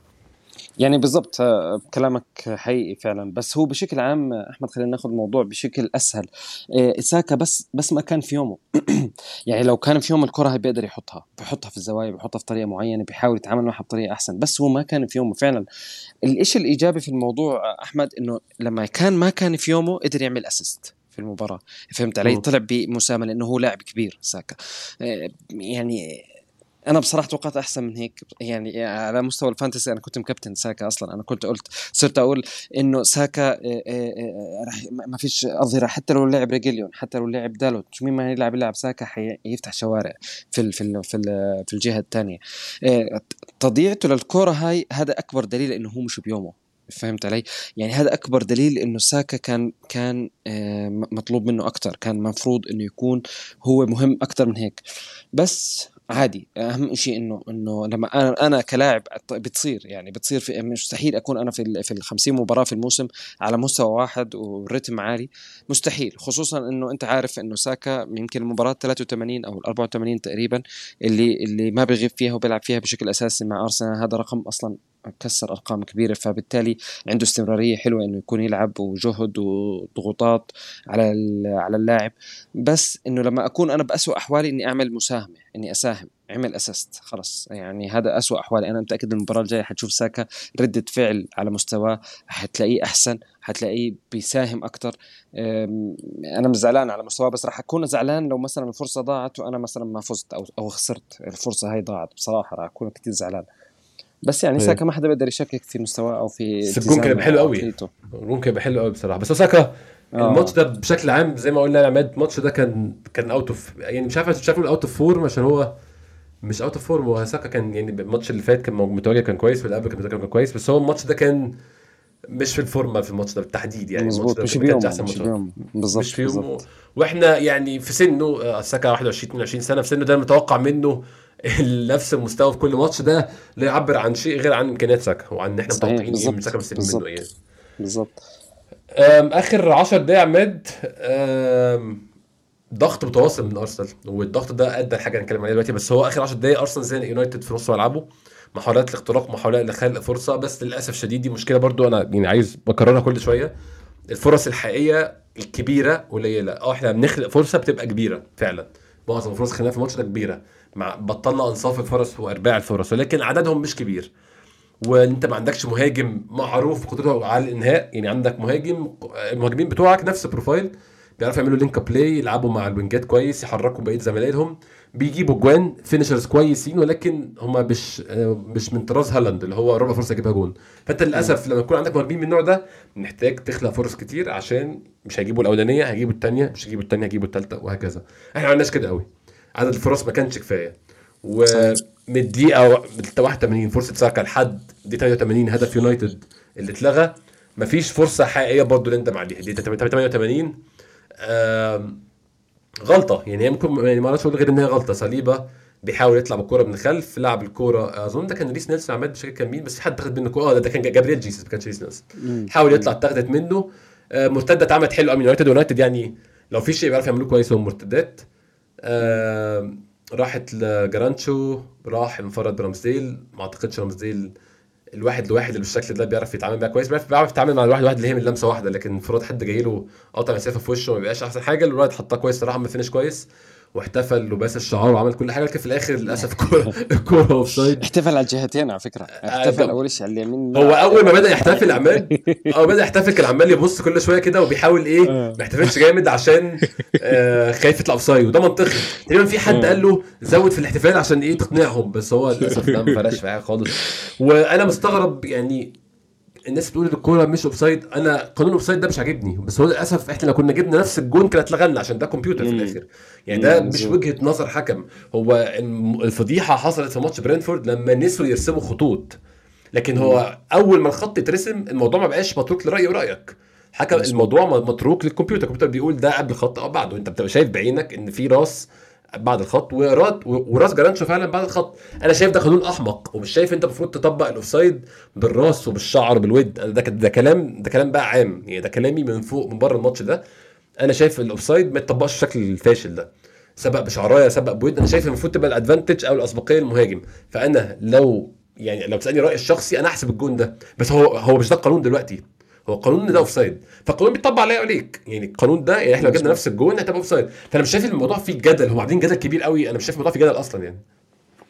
يعني بالضبط آه، كلامك حقيقي فعلا. بس هو بشكل عام أحمد خلينا ناخذ الموضوع بشكل أسهل. إيه ساكا بس بس ما كان في يومه. يعني لو كان في يوم الكرة هي بيقدر يحطها. بيحطها في الزوايا بيحطها في طريقة معينة بيحاول يتعامل معها بطريقة أحسن. بس هو ما كان في يومه فعلا. الشيء الإيجابي في الموضوع أحمد إنه لما كان ما كان في يومه قدر يعمل assist في المباراة. فهمت علي؟ طلع بمسامه لأنه هو لاعب كبير ساكا يعني أنا بصراحة توقعت أحسن من هيك يعني على مستوى ال fantasy أنا كنت مكابتن ساكا أصلا أنا كنت قلت صرت أقول إنه ساكا آه، آه، آه، راح ما فيش أظهرة حتى لو لعب ريجيلون حتى لو لعب دالوت مين ما يلعب يلعب ساكا حيفتح شوارع في ال في ال في, ال في الجهة الثانية تضييعته للكره هاي هذا أكبر دليل إنه هو مش بيومه فهمت علي؟ يعني هذا أكبر دليل إنه ساكا كان كان مطلوب منه أكثر، كان مفروض إنه يكون هو مهم أكثر من هيك. بس عادي. أهم شيء إنه إنه لما أنا أنا كلاعب بتصير يعني بتصير في مستحيل أكون أنا في في ال 50 مباراة في الموسم على مستوى واحد ورتم عالي. مستحيل خصوصا إنه أنت عارف إنه ساكا يمكن المباراة 83 أو 84 تقريبا اللي اللي ما بيغيب فيها وبيلعب فيها بشكل أساسي مع أرسنال هذا رقم أصلا كسر أرقام كبيرة فبالتالي عنده استمرارية حلوة إنه يكون يلعب وجهد وضغوطات على على اللاعب. بس إنه لما أكون أنا بأسوأ أحوالي إني أعمل مساهمة إني أساهم عمل اسيست خلص. يعني هذا أسوأ أحوالي. أنا متأكد المباراة الجاية حتشوف ساكا ردة فعل على مستواه حتلاقيه أحسن حتلاقيه بيساهم أكثر أنا مش زعلان على مستواه بس راح أكون زعلان لو مثلا الفرصة ضاعت وأنا مثلا ما فزت أو أو خسرت. الفرصة هاي ضاعت بصراحة راح أكون كثير زعلان. بس يعني ساكا ما حدا بيقدر يشكك في مستواه أو في الجون كان حلو قوي. الجون كان حلو قوي بصراحة. بس ساكا آه. الماتش ده بشكل عام زي ما قلنا يا عماد الماتش ده كان كان out of يعني مش عارف مش عارف out of form عشان هو مش out of form هو ساكا كان يعني الماتش اللي فات كان متواجد كان كويس واللي قبل كان كويس بس هو الماتش ده كان مش في الفورمة في الماتش ده بالتحديد يعني. مظبوط مش بيوم مش بيوم بالظبط مش في وإحنا يعني في سنه آه، ساكا 21 22 سنة في سنة ده متوقع منه نفس المستوى في كل ماتش ده لا يعبر عن شيء غير عن إمكانيات ساكا. وعن إحنا متوقعين إيه من ساكا مستنيين منه إيه بالظبط. آخر 10 دقايق عماد ضغط متواصل من أرسنال والضغط ده أدى لحاجة هنتكلم عليها دلوقتي بس هو آخر 10 دقايق أرسنال زي يونايتد في نص ملعبه محاولات الاختراق محاولات لخلق فرصة بس للأسف شديد دي مشكلة برضو أنا يعني عايز بكررها كل شوية. الفرص الحقيقية الكبيرة قليلة. آه إحنا بنخلق فرصة بتبقى كبيرة فعلا. معظم الفرص خلينا في الماتش ده كبيرة. مع بطلنا أنصاف الفرص وإرباع الفرص ولكن عددهم مش كبير. وأنت ما عندكش مهاجم معروف قدرته على الإنهاء يعني عندك مهاجم المهاجمين بتوعك نفس ال profile بيعرفوا يعملوا link play يلعبوا مع ال wingات كويس يحركوا بقية زمايلهم بيجيبوا جوان finishers كويسين ولكن هم مش مش من طراز هالاند اللي هو ربع فرصة يجيبها جون. فأنت للأسف لما يكون عندك مهاجمين من النوع ده محتاج تخلق فرص كتير عشان مش هيجيبوا الأولانية هيجيبوا الثانية مش هيجيبوا الثانية هيجيبوا الثالثه وهكذا. إحنا ما عملناش كده قوي. عدد الفرص ما كانش كفاية. ومن الدقيقة 81 فرصة ساكا لحد دي 83 هدف يونايتد اللي اتلغى. مفيش فرصة حقيقية برضه اللي انت عليها دي 88 غلطة. يعني هي ممكن يعني ما أقدرش أقول غير إن هي غلطة. صليبة بيحاول يطلع بالكوره من الخلف لعب الكوره أظن ده كان ريس نيلسون عماد مش فاكر كان مين بس حد اخذ منه كوره آه ده كان جابرييل جيسس ما كانش ريس نيلسون. حاول يطلع اتاخدت منه. آه، مرتدة اتعملت حلو قوي يونايتد يونايتد يعني لو في شيء بيعرف يعملوه كويس هو المرتدات آه راحت لجارناتشو راح انفرد برامسديل ما أعتقدش رامسديل الواحد لواحد اللي بالشكل ده بيعرف يتعامل معاه كويس بيعرف, بيعرف يتعامل مع الواحد لواحد اللي هي من لمسة واحدة لكن انفراد حد جاي له قطع مسافة في وشه ما بيبقاش أحسن حاجة. الواحد حطها كويس صراحة ما finishش كويس. واحتفل وباس الشعار وعمل كل حاجة لكن في الآخر للأسف الكوره الكورة offside احتفل على الجهتين على فكرة. احتفل أول شيء على اليمين. هو أول ما بدأ يحتفل عمال أول بدأ يحتفل كان عمال يبص كل شوية كده وبيحاول إيه ما يحتفلش جامد عشان آه خايف يطلع offside وده منطقي. تقريبا في حد قال له زود في الاحتفال عشان إيه تقنعهم. بس هو للأسف ده ما فرقش معايا خالص. وأنا مستغرب يعني الناس بتقول الكورة مش offside. أنا قانون ال offside ده مش عاجبني. بس هو للأسف إحنا لو كنا جبنا نفس الجون كانت اتلغى عشان ده كمبيوتر في الآخر. يعني ده مش وجهة نظر حكم. هو الفضيحة حصلت في ماتش برينتفورد لما نسوا يرسموا خطوط. لكن هو أول ما الخط يترسم الموضوع ما بقاش متروك لرأيي ورأيك. حكم الموضوع متروك للكمبيوتر. الكمبيوتر بيقول ده قبل الخط أو بعده. أنت بتبقى شايف بعينك إن في راس بعد الخط ورا راس جارناتشو فعلا بعد الخط. أنا شايف ده قانون أحمق ومش شايف أنت المفروض تطبق ال offside بالراس وبالشعر وبالودن ده ده كلام ده كلام بقى عام. يعني ده كلامي من فوق من بره الماتش ده. أنا شايف ال offside ما يتطبقش بالشكل الفاشل ده. سبق بشعراية سبق بودن. أنا شايف المفروض تبقى ال advantage أو الأسبقية للمهاجم فأنا لو يعني لو بتسالني رأيي الشخصي أنا أحسب الجون ده. بس هو هو مش ده القانون دلوقتي. هو القانون ان ده offside فالقانون بيطبق عليا وعليك. يعني القانون ده يعني إحنا لو جبنا نفس الجون هتبقى offside فأنا مش شايف الموضوع فيه جدل. هم عاملين جدل كبير قوي. أنا مش شايف الموضوع فيه جدل أصلا يعني.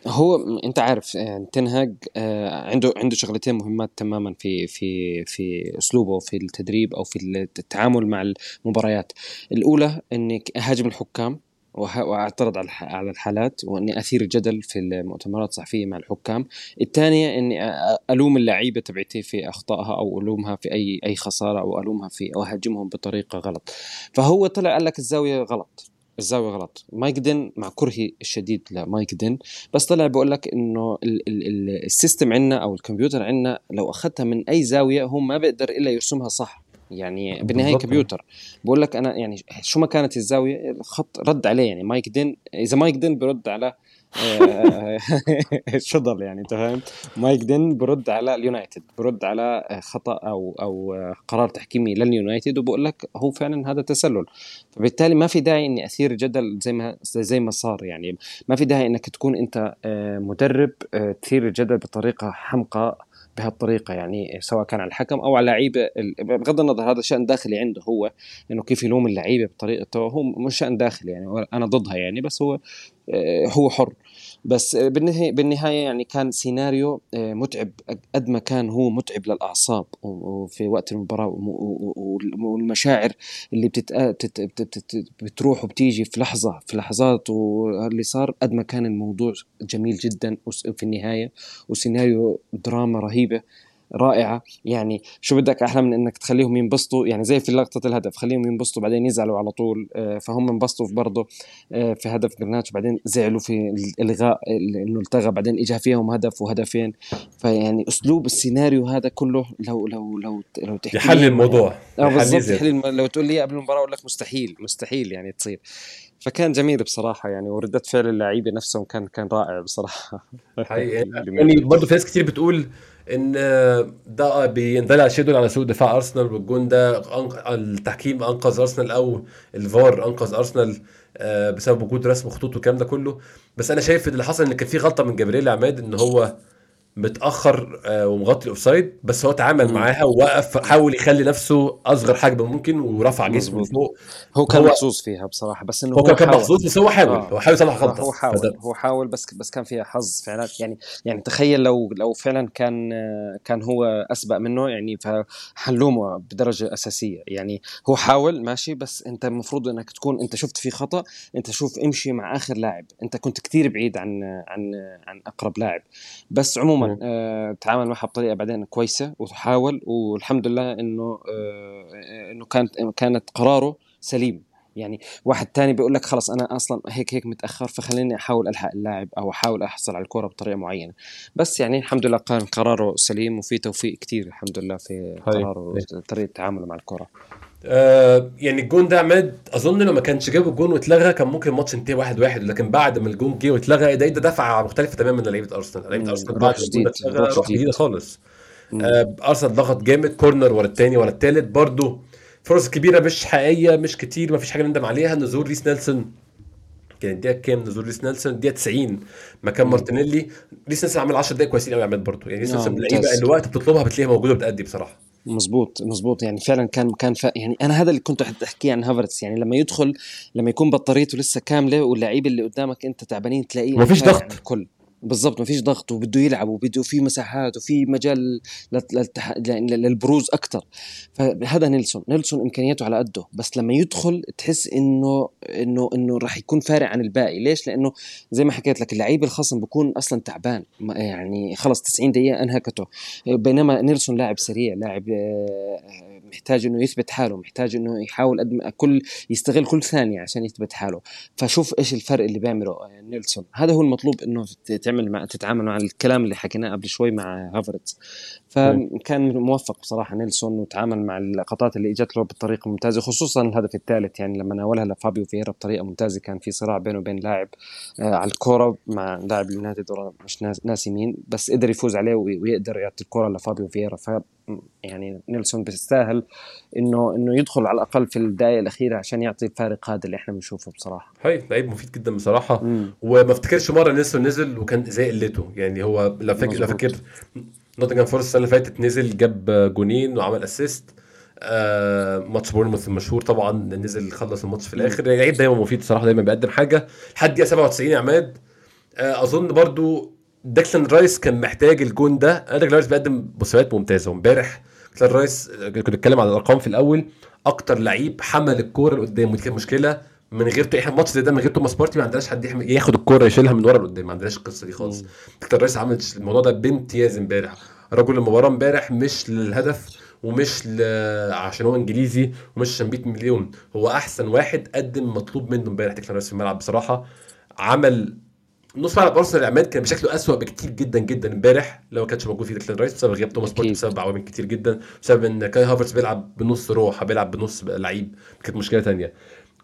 هو أنت عارف يعني تنهاج آه، عنده عنده شغلتين مهمات تماما في في في أسلوبه في التدريب أو في التعامل مع المباريات. الأولى إنك هاجم الحكام. وأعترض على الحالات وإني أثير جدل في المؤتمرات الصحفية مع الحكام. الثانية إني ألوم اللعيبة تبعتي في أخطائها أو ألومها في اي أي خسارة أو ألومها في أو أهاجمهم بطريقة غلط. فهو طلع قال لك الزاوية غلط الزاوية غلط. مايك دين مع كرهي الشديد لمايك دين. بس طلع بقول لك إنه ال system عندنا أو الكمبيوتر عندنا لو أخذتها من أي زاوية هو ما بيقدر إلا يرسمها صح. يعني بالنهاية كمبيوتر. بقول لك أنا يعني شو ما كانت الزاوية الخط رد عليه يعني. مايك دين إذا مايك دين برد على آه، شو ضل يعني أنت فاهم؟ مايك دين برد على اليونايتد برد على خطأ أو أو قرار تحكيمي لليونايتد. وبقول لك هو فعلا هذا تسلل. فبالتالي ما في داعي إني أثير جدل زي ما زي ما صار يعني. ما في داعي إنك تكون أنت آه، مدرب آه، تثير الجدل بطريقة حمقى بهالطريقة يعني سواء كان على الحكم أو على لعيبة بغض النظر هذا شأن داخلي عنده هو إنه كيف يلوم اللعيبة بطريقته هو مش شأن داخلي يعني أنا ضدها يعني بس هو آه، هو حر. بس بالنهايه بالنهاية يعني كان سيناريو آه، متعب قد ما كان هو متعب للأعصاب وفي وقت المباراة والمشاعر اللي بتت... بتروح وبتيجي في لحظة في لحظات واللي صار قد ما كان الموضوع جميل جدا في النهاية وسيناريو دراما رهيبة. رائعة. يعني شو بدك أحلى من إنك تخليهم ينبسطوا؟ يعني زي في لقطة الهدف خليهم ينبسطوا بعدين يزعلوا على طول. آه، فهم انبسطوا برضه آه، في هدف جرناتش بعدين زعلوا في الإلغاء إنه التغى بعدين اجى فيهم هدف وهدفين. فيعني أسلوب السيناريو هذا كله لو لو لو لو تحكي يحل الموضوع. آه بالضبط يحل لو تقول لي قبل المباراة أقول لك مستحيل مستحيل يعني تصير. فكان جميل بصراحة يعني وردة فعل اللعيبة نفسهم كان كان رائع بصراحة. حقيقي. يعني برضه في ناس كتير بتقول إن ده بيندلع شيدون على سوء دفاع أرسنال والجون ده التحكيم أنقذ أرسنال أو الفار أنقذ أرسنال آه، بسبب وجود رسم خطوط والكلام ده كله. بس أنا شايف اللي حصل إن كان في غلطة من جبريل عماد إن هو متأخر آه، ومغطي الاوفسايد بس هو تعامل معاها ووقف حاول يخلي نفسه أصغر حجم ممكن ورفع جسمه فوق. هو كان محظوظ فيها بصراحة بس إنه هو, هو كان محظوظ بس هو حاول آه. هو حاول يصلح غلطه هو حاول فده. هو حاول بس بس كان فيها حظ فعلا. يعني يعني تخيل لو لو فعلا كان كان هو أسبق منه يعني فحلومه بدرجة أساسية. يعني هو حاول ماشي بس أنت المفروض إنك تكون أنت شفت في خطأ أنت شوف امشي مع آخر لاعب. أنت كنت كثير بعيد عن عن عن أقرب لاعب. بس عموما آه تعامل معها بطريقة بعدين كويسة وحاول والحمد لله إنه آه إنه كانت كانت قراره سليم. يعني واحد تاني بيقول لك خلص أنا أصلا هيك هيك متأخر فخليني أحاول ألحق اللاعب أو أحاول أحصل على الكره بطريقة معينة. بس يعني الحمد لله كان قراره سليم وفي توفيق كثير الحمد لله في قراره وطريقه تعامله مع الكره آه يعني الجون ده عماد أظن لو ما كانش جاب الجون واتلغى كان ممكن الماتش ينتهي واحد واحد لكن بعد ما الجون جه واتلغى ده ده دفعه مختلفة تماما من لعيبة أرسنال. لعيبة أرسنال بعد الجون اتلغى روح جديده خالص. آه أرسنال ضغط جامد corner ورا الثاني ورا الثالث برده فرص كبيرة مش حقيقية مش كتير ما فيش حاجة نندم عليها. نزول ريس نيلسون كان الدقيقه كام نزول ريس نيلسون؟ الدقيقه 90 مكان مارتينيلي ريس نيلسون عمل 10 دقايق كويسين قوي عماد برضه يعني ريس نيلسون من ممتاز. اللعيبه اللي وقت بتطلبها بتلاقيها موجودة وبتأدي بصراحة. مزبوط مزبوط يعني فعلا كان كان ف... يعني أنا هذا اللي كنت أحكيه عن هافرتس. يعني لما يدخل لما يكون بطاريته لسه كاملة واللعيبه اللي قدامك أنت تعبانين تلاقيه فارق ضغط. عن الكل. بالضبط مفيش ضغط وبده يلعب وبده في مساحات وفي مجال للت- للتح... لل- للبروز أكثر فهذا نيلسون نيلسون إمكانياته على قده. بس لما يدخل تحس إنه إنه إنه راح يكون فارق عن الباقي. ليش؟ لأنه زي ما حكيت لك اللعيب الخصم بيكون أصلا تعبان. ما- يعني خلص 90 دقيقة أنهكته. بينما نيلسون لاعب سريع لاعب آه، محتاج إنه يثبت حاله محتاج إنه يحاول قد كل يستغل كل ثانية عشان يثبت حاله. فشوف إيش الفرق اللي بيعمله آه، نيلسون. هذا هو المطلوب إنه تعمل مع تتعامل مع الكلام اللي حكيناه قبل شوي مع هافرتز. فكان موفق بصراحة نيلسون وتعامل مع اللقطات اللي إجت له بطريقة ممتازة خصوصا الهدف الثالث يعني لما ناولها لفابيو فييرا بطريقة ممتازة كان في صراع بينه وبين لاعب آه، على الكورة مع لاعب اليونايتد مش ناس, ناسي مين بس قدر يفوز عليه وي- ويقدر يعطي الكورة لفابيو فييرا. ف يعني نيلسون بيستاهل انه إنه يدخل على الأقل في الدقائق الأخيرة عشان يعطي الفارق هذا اللي إحنا بنشوفه بصراحة. هاي لعيب مفيد جدا بصراحة. مم. وما افتكرش مرة نيلسون نزل وكان زي قلته يعني هو لو فاكر مظبوط. فاكر نوتنجهام فورست السنة اللي فاتت نزل جاب جونين وعمل assist آه ماتش بورنموث المشهور طبعا نزل خلص الماتش في الآخر. لعيب دايما مفيد صراحة دايما بيقدم حاجة. لحد دقيقه 97 يا عماد؟ آه أظن برضو داكلان رايس كان محتاج الجون ده. أنا داكلان رايس بيقدم مستويات ممتازة وامبارح داكلان رايس آه، كنت بتكلم على الأرقام في الأول. أكتر لعيب حمل الكورة لقدام ودي كانت مشكلة. من غير إحنا ماتش زي ده من غير توماس بارتي ما عندناش حد يحمل ياخد الكورة يشيلها من ورا لقدام. ما عندناش القصة دي خالص. ديكلان رايس عمل الموضوع ده بامتياز امبارح. رجل المباراه امبارح مش للهدف ومش ل... عشان هو إنجليزي ومش عشان 100 مليون. هو أحسن واحد قدم مطلوب منه امبارح ديكلان رايس في الملعب بصراحة. عمل نص ملعب أرسنال عماد كان بشكله اسوء بكتير جدا جدا امبارح لو ما كانش موجود فيه ديكلان رايس بسبب غياب توماس بارتي. بسبب عوامل كتير جدا بسبب إن كاي هافرتس بيلعب بنص روح بيلعب بنص لعيب كانت مشكلة تانية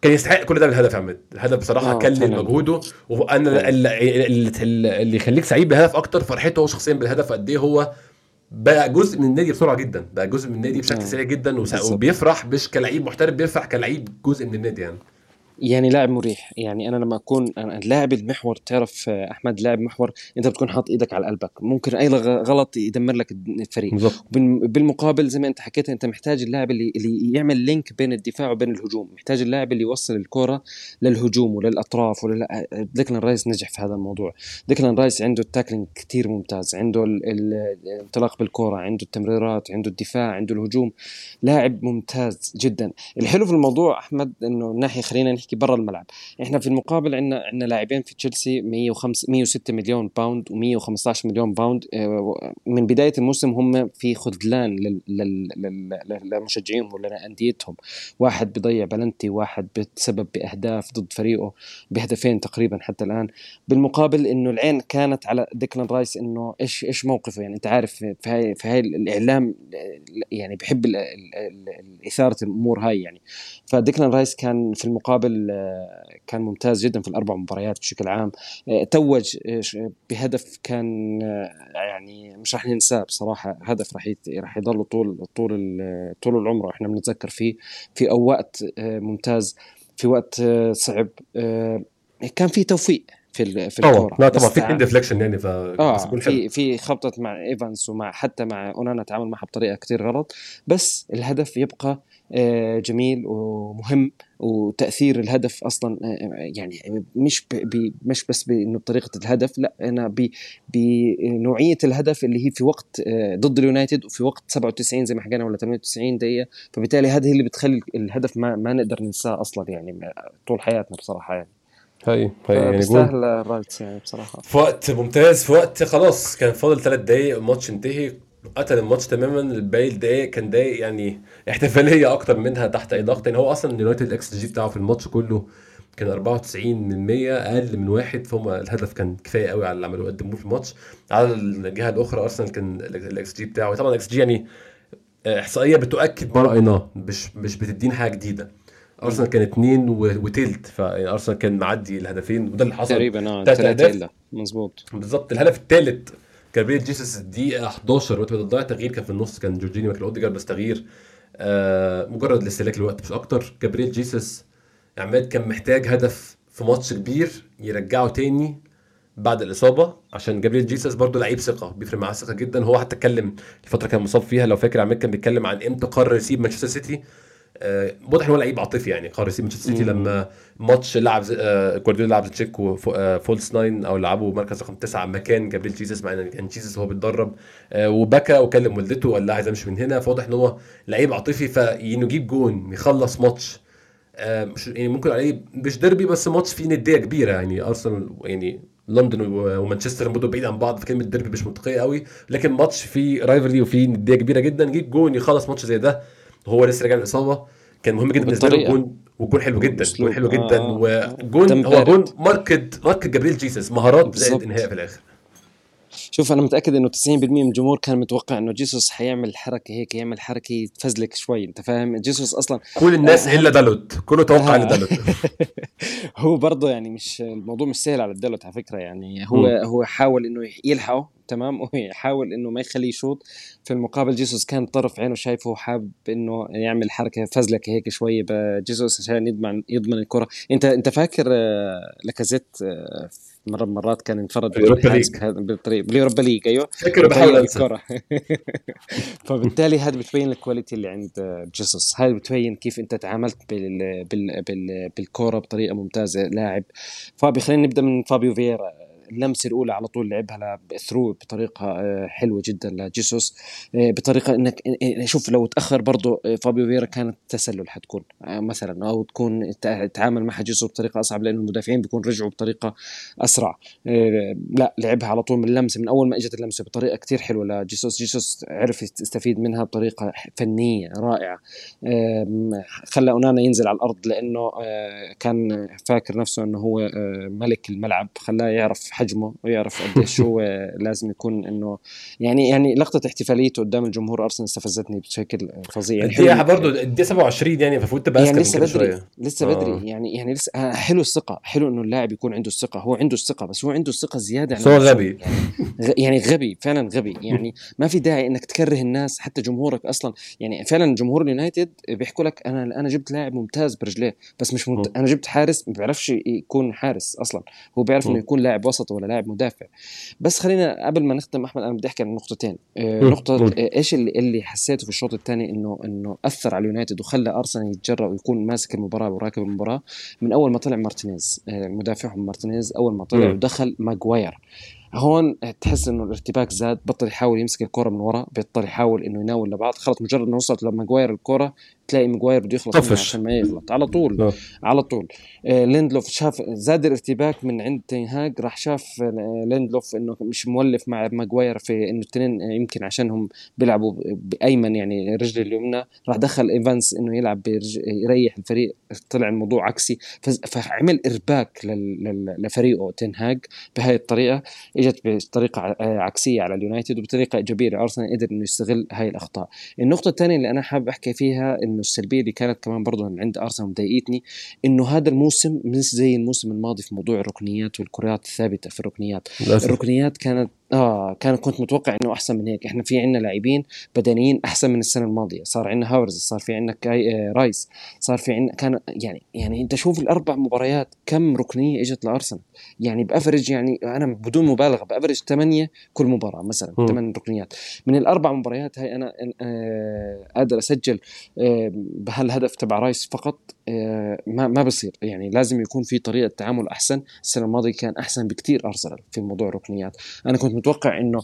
كان يستحق كل ده بالهدف يا عماد الهدف بصراحة آه، كلل. مجهوده وأنا اللي, يخليك سعيد بالهدف أكتر فرحته هو شخصيا بالهدف قد إيه هو بقى جزء من النادي بسرعة جدا بقى جزء من النادي بشكل. سريع جدا. وبيفرح مش كلعيب محترف بيفرح كلعيب جزء من النادي يعني يعني لاعب مريح. يعني أنا لما أكون أنا اللاعب المحور تعرف أحمد لاعب محور أنت بتكون حاطط إيدك على قلبك. ممكن أي غلط يدمر لك الفريق. بالظبط بال- بالمقابل زي ما أنت حكيت أنت محتاج اللاعب اللي اللي يعمل link بين الدفاع وبين الهجوم. محتاج اللاعب اللي يوصل الكرة للهجوم وللأطراف ولل... ديكلان رايس نجح في هذا الموضوع. ديكلان رايس عنده ال tackling كتير ممتاز عنده ال- ال- الانطلاق بالكرة عنده التمريرات عنده الدفاع عنده الهجوم. لاعب ممتاز جدا. الحلو في الموضوع أحمد إنه ناحية خلينا نحكي برا الملعب. إحنا في المقابل عندنا عندنا لاعبين في تشيلسي 105 106 مليون pound و115 مليون pound آه، من بداية الموسم هم في خذلان لمشجعيهم ولأنديتهم واحد بيضيع بلنتي واحد بتسبب بأهداف ضد فريقه بهدفين تقريبا حتى الآن. بالمقابل إنه العين كانت على ديكلان رايس إنه إيش إيش موقفه؟ يعني أنت عارف في هاي في هاي الإعلام يعني بحب إثارة الأمور هاي يعني. فديكلان رايس كان في المقابل آه، كان ممتاز جدا في الأربع مباريات بشكل عام. آه، توج آه، بهدف كان آه، يعني مش راح ننساه بصراحة. هدف راح راح يضل طول طول طول العمر إحنا بنتذكر فيه في وقت ممتاز في وقت صعب كان في توفيق في ال- في الكورة. لا طبعا في اتنين deflection يعني ف. في في خبطة مع ايفانس ومع حتى مع أونانا تعامل معها بطريقة كتير غلط. بس الهدف يبقى آه، جميل ومهم وتأثير الهدف أصلا آه، يعني مش ب- ب- مش بس بإنه بطريقة الهدف لا أنا ب- بنوعية الهدف اللي هي في وقت آه، ضد اليونايتد وفي وقت 97 زي ما حكينا ولا 98 دقيقه فبالتالي هذه اللي بتخلي الهدف ما ما نقدر ننساه أصلا يعني طول حياتنا بصراحة يعني. هاي هاي يعني بيستاهل يعني بصراحة. في وقت ممتاز في وقت خلاص كان فاضل ثلاث دقايق الماتش انتهي قتل الماتش تماما. باقي الدقايق كان دقايق يعني احتفالية أكتر منها تحت أي ضغط. يعني هو أصلا اليونايتد الاكس جي بتاعه في الماتش كله كان 94 من 100 أقل من واحد. فهو الهدف كان كفاية قوي على اللي عملوه قدموه في الماتش. على الجهة الأخرى أرسنال كان الاكس جي بتاعه. طبعا الاكس جي يعني إحصائية بتؤكد ما رايناه مش مش بتدينا حاجة جديدة. أرسنال كان اتنين و- وتلت. فأرسنال كان معدي الهدفين. وده اللي حصل. تقريبا آه تلات مظبوط. بالظبط. الهدف الثالث جابريل جيسوس الدقيقه 11 وقت بدل ضايع تغيير كان في النص كان جورجينيو مكان أوديجارد بس تغيير. آه مجرد لاستهلاك الوقت مش أكتر. جابريل جيسوس عماد كان محتاج هدف في ماتش كبير يرجعه تاني بعد الإصابة عشان جابريل جيسس برضه لعيب ثقة بيفرق معاه ثقة جدا. هو حتى اتكلم الفترة كان مصاب فيها لو فاكر عماد كان بيتكلم عن إمتى قرر يسيب مانشستر سيتي. واضح ان هو لعيب عاطفي يعني قرر يسيب مانشستر سيتي لما ماتش لعب آه، جوارديولا لعب تشيك و false nine أو لعبوا مركز رقم تسعة مكان جابريل جيسس مع إن كان جيسس هو بيتدرب. آه، وبكى وكلم والدته وقال لها عايز أمشي من هنا. فواضح ان هو لعيب عاطفي فانه يجيب جون يخلص ماتش. آه، مش يعني ممكن عليه مش ديربي بس ماتش فيه ندية كبيرة. يعني أرسنال يعني لندن ومانشستر برضه بعيد عن بعض فكلمة ديربي مش منطقية قوي لكن ماتش فيه rivalry وفيه ندية كبيرة جدا يجيب جون يخلص ماتش زي ده. وهو لسه راجع من الإصابة كان مهم جدا بالنسبة له بالطريقة. جون وجون حلو جدا. جون حلو جدا آه. وجون هو. جون ماركة ماركة جابريل جيسس مهارات زائد. انهاء في الآخر شوف أنا متأكد إنه 90% من الجمهور كان متوقع إنه جيسوس حيعمل حركة هيك يعمل حركة تفزلك شوي أنت فاهم جيسوس أصلا كل الناس آه. إلا دالوت كله توقع آه. الا دالوت هو برضه يعني مش الموضوع مش سهل على الدلوت على فكرة يعني هو مم. هو حاول إنه يلحقه تمام ويحاول إنه ما يخليه يشوط في المقابل جيسوس كان طرف عينه شايفه حاب إنه يعمل حركة فزلكه هيك شوي بجيسوس عشان يضمن يضمن الكرة أنت أنت فاكر آه، لاكازيت آه، مره من المرات كان انفرد بال Europa League. أيوه. فاكر بحاول الكرة. فبالتالي هذا بتبين ال quality اللي عند جيسوس. هاي بتبين كيف أنت تعاملت بال... بال... بال... بالكورة بطريقة ممتازة لاعب. فابي خلينا نبدأ من فابيو فييرا. اللمسة الأولى على طول لعبها ثرو بطريقة آه، حلوة جدا لجيسوس آه، بطريقة إنك شوف لو تأخر برضه آه، فابيو فييرا كانت تسلل حتكون مثلا أو تكون تع- تعامل مع جيسوس بطريقة أصعب لأنه المدافعين بيكون رجعوا بطريقة أسرع لا لعبها على طول من اللمسة من أول ما إجت اللمسة بطريقة كتير حلوة لجيسوس جيسوس عرف يستفيد منها بطريقة فنية رائعة خلى أونانا ينزل على الأرض لأنه كان فاكر نفسه إنه هو ملك الملعب خلاه يعرف حجمه ويعرف قديش هو لازم يكون إنه يعني يعني لقطة احتفاليته قدام الجمهور أرسنال استفزتني بشكل فظيع. يعني الدقيقه حلو- برضه الدقيقه 27 يعني المفروض تبقى يعني لسه بدري شوية. لسه آه. بدري يعني يعني لسه آه، حلو الثقة. حلو إنه اللاعب يكون عنده الثقة. هو عنده الثقة بس هو عنده الثقة زيادة عن بس هو. غبي. غ- يعني غبي فعلا غبي. يعني ما في داعي إنك تكره الناس حتى جمهورك أصلا. يعني فعلا جمهور اليونايتد بيحكوا لك أنا أنا جبت لاعب ممتاز برجليه بس مش ممت... أنا جبت حارس ما بيعرفش يكون حارس أصلا. هو بيعرف إنه. يكون لاعب وسط ولا لاعب مدافع بس خلينا قبل ما نختم أحمد أنا بدي أحكي عن نقطتين آه،. نقطة. آه، إيش اللي, اللي حسيته في الشوط الثاني إنه إنه أثر على اليونايتد وخلى أرسنال يتجرأ ويكون ماسك المباراة وراكب المباراة من أول ما طلع مارتينيز آه، مدافعهم مارتينيز أول ما طلع. ودخل ماجواير هون تحس إنه الارتباك زاد بطل يحاول يمسك الكرة من ورا بطل يحاول إنه يناول لبعض خلص مجرد ما وصلت لماجواير الكرة تلاقي ماجواير بده يخلص طفش. عشان ما يغلط. على طول. آه. على طول. آه ليندلوف شاف زاد الارتباك من عند تنهاج راح شاف آه، ليندلوف إنه مش مولف مع ماجواير في إنه الاثنين آه، يمكن عشانهم بيلعبوا بأيمن يعني رجل اليمنى. راح دخل إيفانس إنه يلعب. يريح الفريق. طلع الموضوع عكسي. فعمل إرباك لل... لل... لفريقه تنهاج بهاي الطريقة. إجت بطريقة آه، عكسية على اليونايتد وبطريقة إيجابية لأرسنال قدر إنه يستغل هاي الأخطاء. النقطة الثانية اللي أنا حابب أحكي فيها إنه السلبية اللي كانت كمان برضه عند أرسنال مضايقتني إنه هذا الموسم مش زي الموسم الماضي في موضوع الركنيات والكرات الثابتة في الركنيات. الركنيات كانت آه كان كنت متوقع إنه أحسن من هيك. إحنا في عندنا لاعبين بدنيين أحسن من السنة الماضية. صار عندنا هافرتز صار في عندنا كاي آه رايس صار في عندنا كان يعني يعني أنت شوف الأربع مباريات كم ركنية إجت لأرسنال. يعني ب average يعني أنا بدون مبالغة ب average ثمانية كل مباراة مثلا. ثمان ركنيات. من الأربع مباريات هاي أنا آه قادر أسجل آه بهالهدف تبع رايس فقط آه ما ما بصير. يعني لازم يكون في طريقة تعامل أحسن. السنة الماضية كان أحسن بكثير أرسنال في موضوع الركنيات. أنا كنت متوقع إنه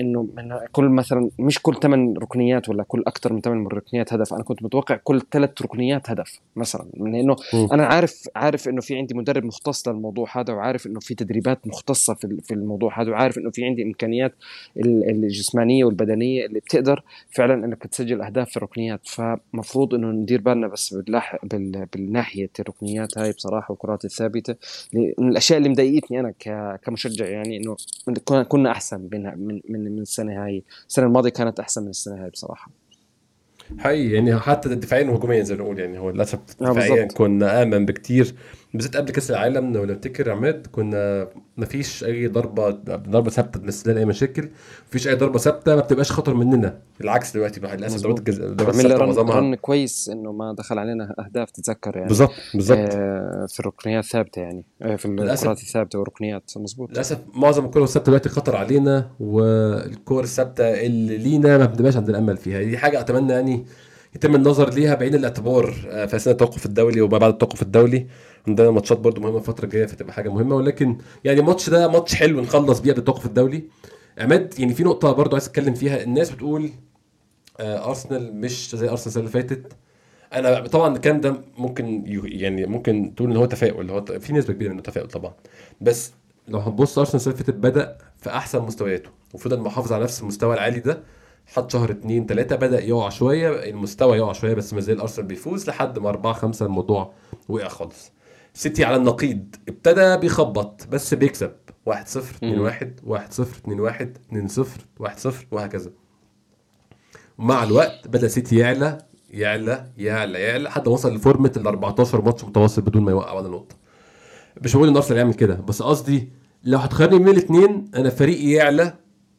إنه كل مثلا مش كل ثمان ركنيات ولا كل أكثر من ثمان ركنيات هدف. أنا كنت متوقع كل ثلاث ركنيات هدف مثلا لأنه. أنا عارف عارف إنه في عندي مدرب مختص للموضوع هذا وعارف إنه في تدريبات مختصة في في الموضوع هذا وعارف إنه في عندي إمكانيات ال- الجسمانية والبدنية اللي بتقدر فعلا إنك تسجل أهداف في الركنيات فمفروض إنه ندير بالنا بس بالناحية الركنيات هاي بصراحة والكرات الثابتة. من الأشياء اللي مضايقتني أنا ك- كمشجع يعني إنه كنا- كنا أحسن من من من السنة هاي. السنة الماضية كانت أحسن من السنة هاي بصراحة. حقيقي يعني حتى دفاعيا وهجوميا زي ما نقول يعني هو للأسف آه، دفاعيا. كنا آمن بكتير. بالذات قبل كأس العالم لو نفتكر عماد كنا ما فيش أي ضربة ضربة ثابتة تمثل لنا أي مشاكل مفيش أي ضربة ثابتة ما بتبقاش خطر مننا. العكس دلوقتي بقى للأسف ضربات. الجزاء معظمها. رن كويس إنه ما دخل علينا أهداف تتذكر يعني. بالظبط بالظبط. آه في الركنيات ثابتة يعني. آه في. الكرات الثابته والركنيات مظبوط. للأسف معظم الكور الثابتة دلوقتي خطر علينا والكور الثابتة اللي لينا ما بنبقاش عندنا امل فيها. دي حاجة أتمنى يعني يتم النظر ليها بعين الاعتبار آه، في أثناء التوقف الدولي وما بعد التوقف الدولي. عندنا ماتشات برضو مهمة الفترة الجاية فتبقى حاجة مهمة ولكن يعني الماتش ده ماتش حلو نخلص بيه التوقف الدولي. عماد يعني في نقطة برضو عايز أتكلم فيها. الناس بتقول آه، أرسنال مش زي أرسنال السنة اللي فاتت. أنا طبعا الكلام ده ممكن يعني ممكن تقول إن هو تفاؤل هو في نسبة كبيرة منه تفاؤل طبعا. بس لو هتبص أرسنال السنة اللي فاتت بدأ في أحسن مستوياته وفضل محافظ على نفس المستوى العالي ده حط شهر اتنين تلاتة بدأ يقع شوية. المستوى يقع شوية بس ما زال أرسنال بيفوز لحد ما أربعة خمسة الموضوع وقع خالص. سيتي على النقيض. ابتدى بيخبط بس بيكسب. 1 0 2 1 1 0 2 1 2 0 1 0 وهكذا. ومع الوقت بدأ سيتي يعلى يعلى يعلى يعلى لحد ما وصل لفورمة ال 14 ماتش متواصل بدون ما يوقع ولا نقطة. مش بقول إن أرسنال يعمل كده بس قصدي لو هتخيرني بين الاثنين أنا فريقي يعلى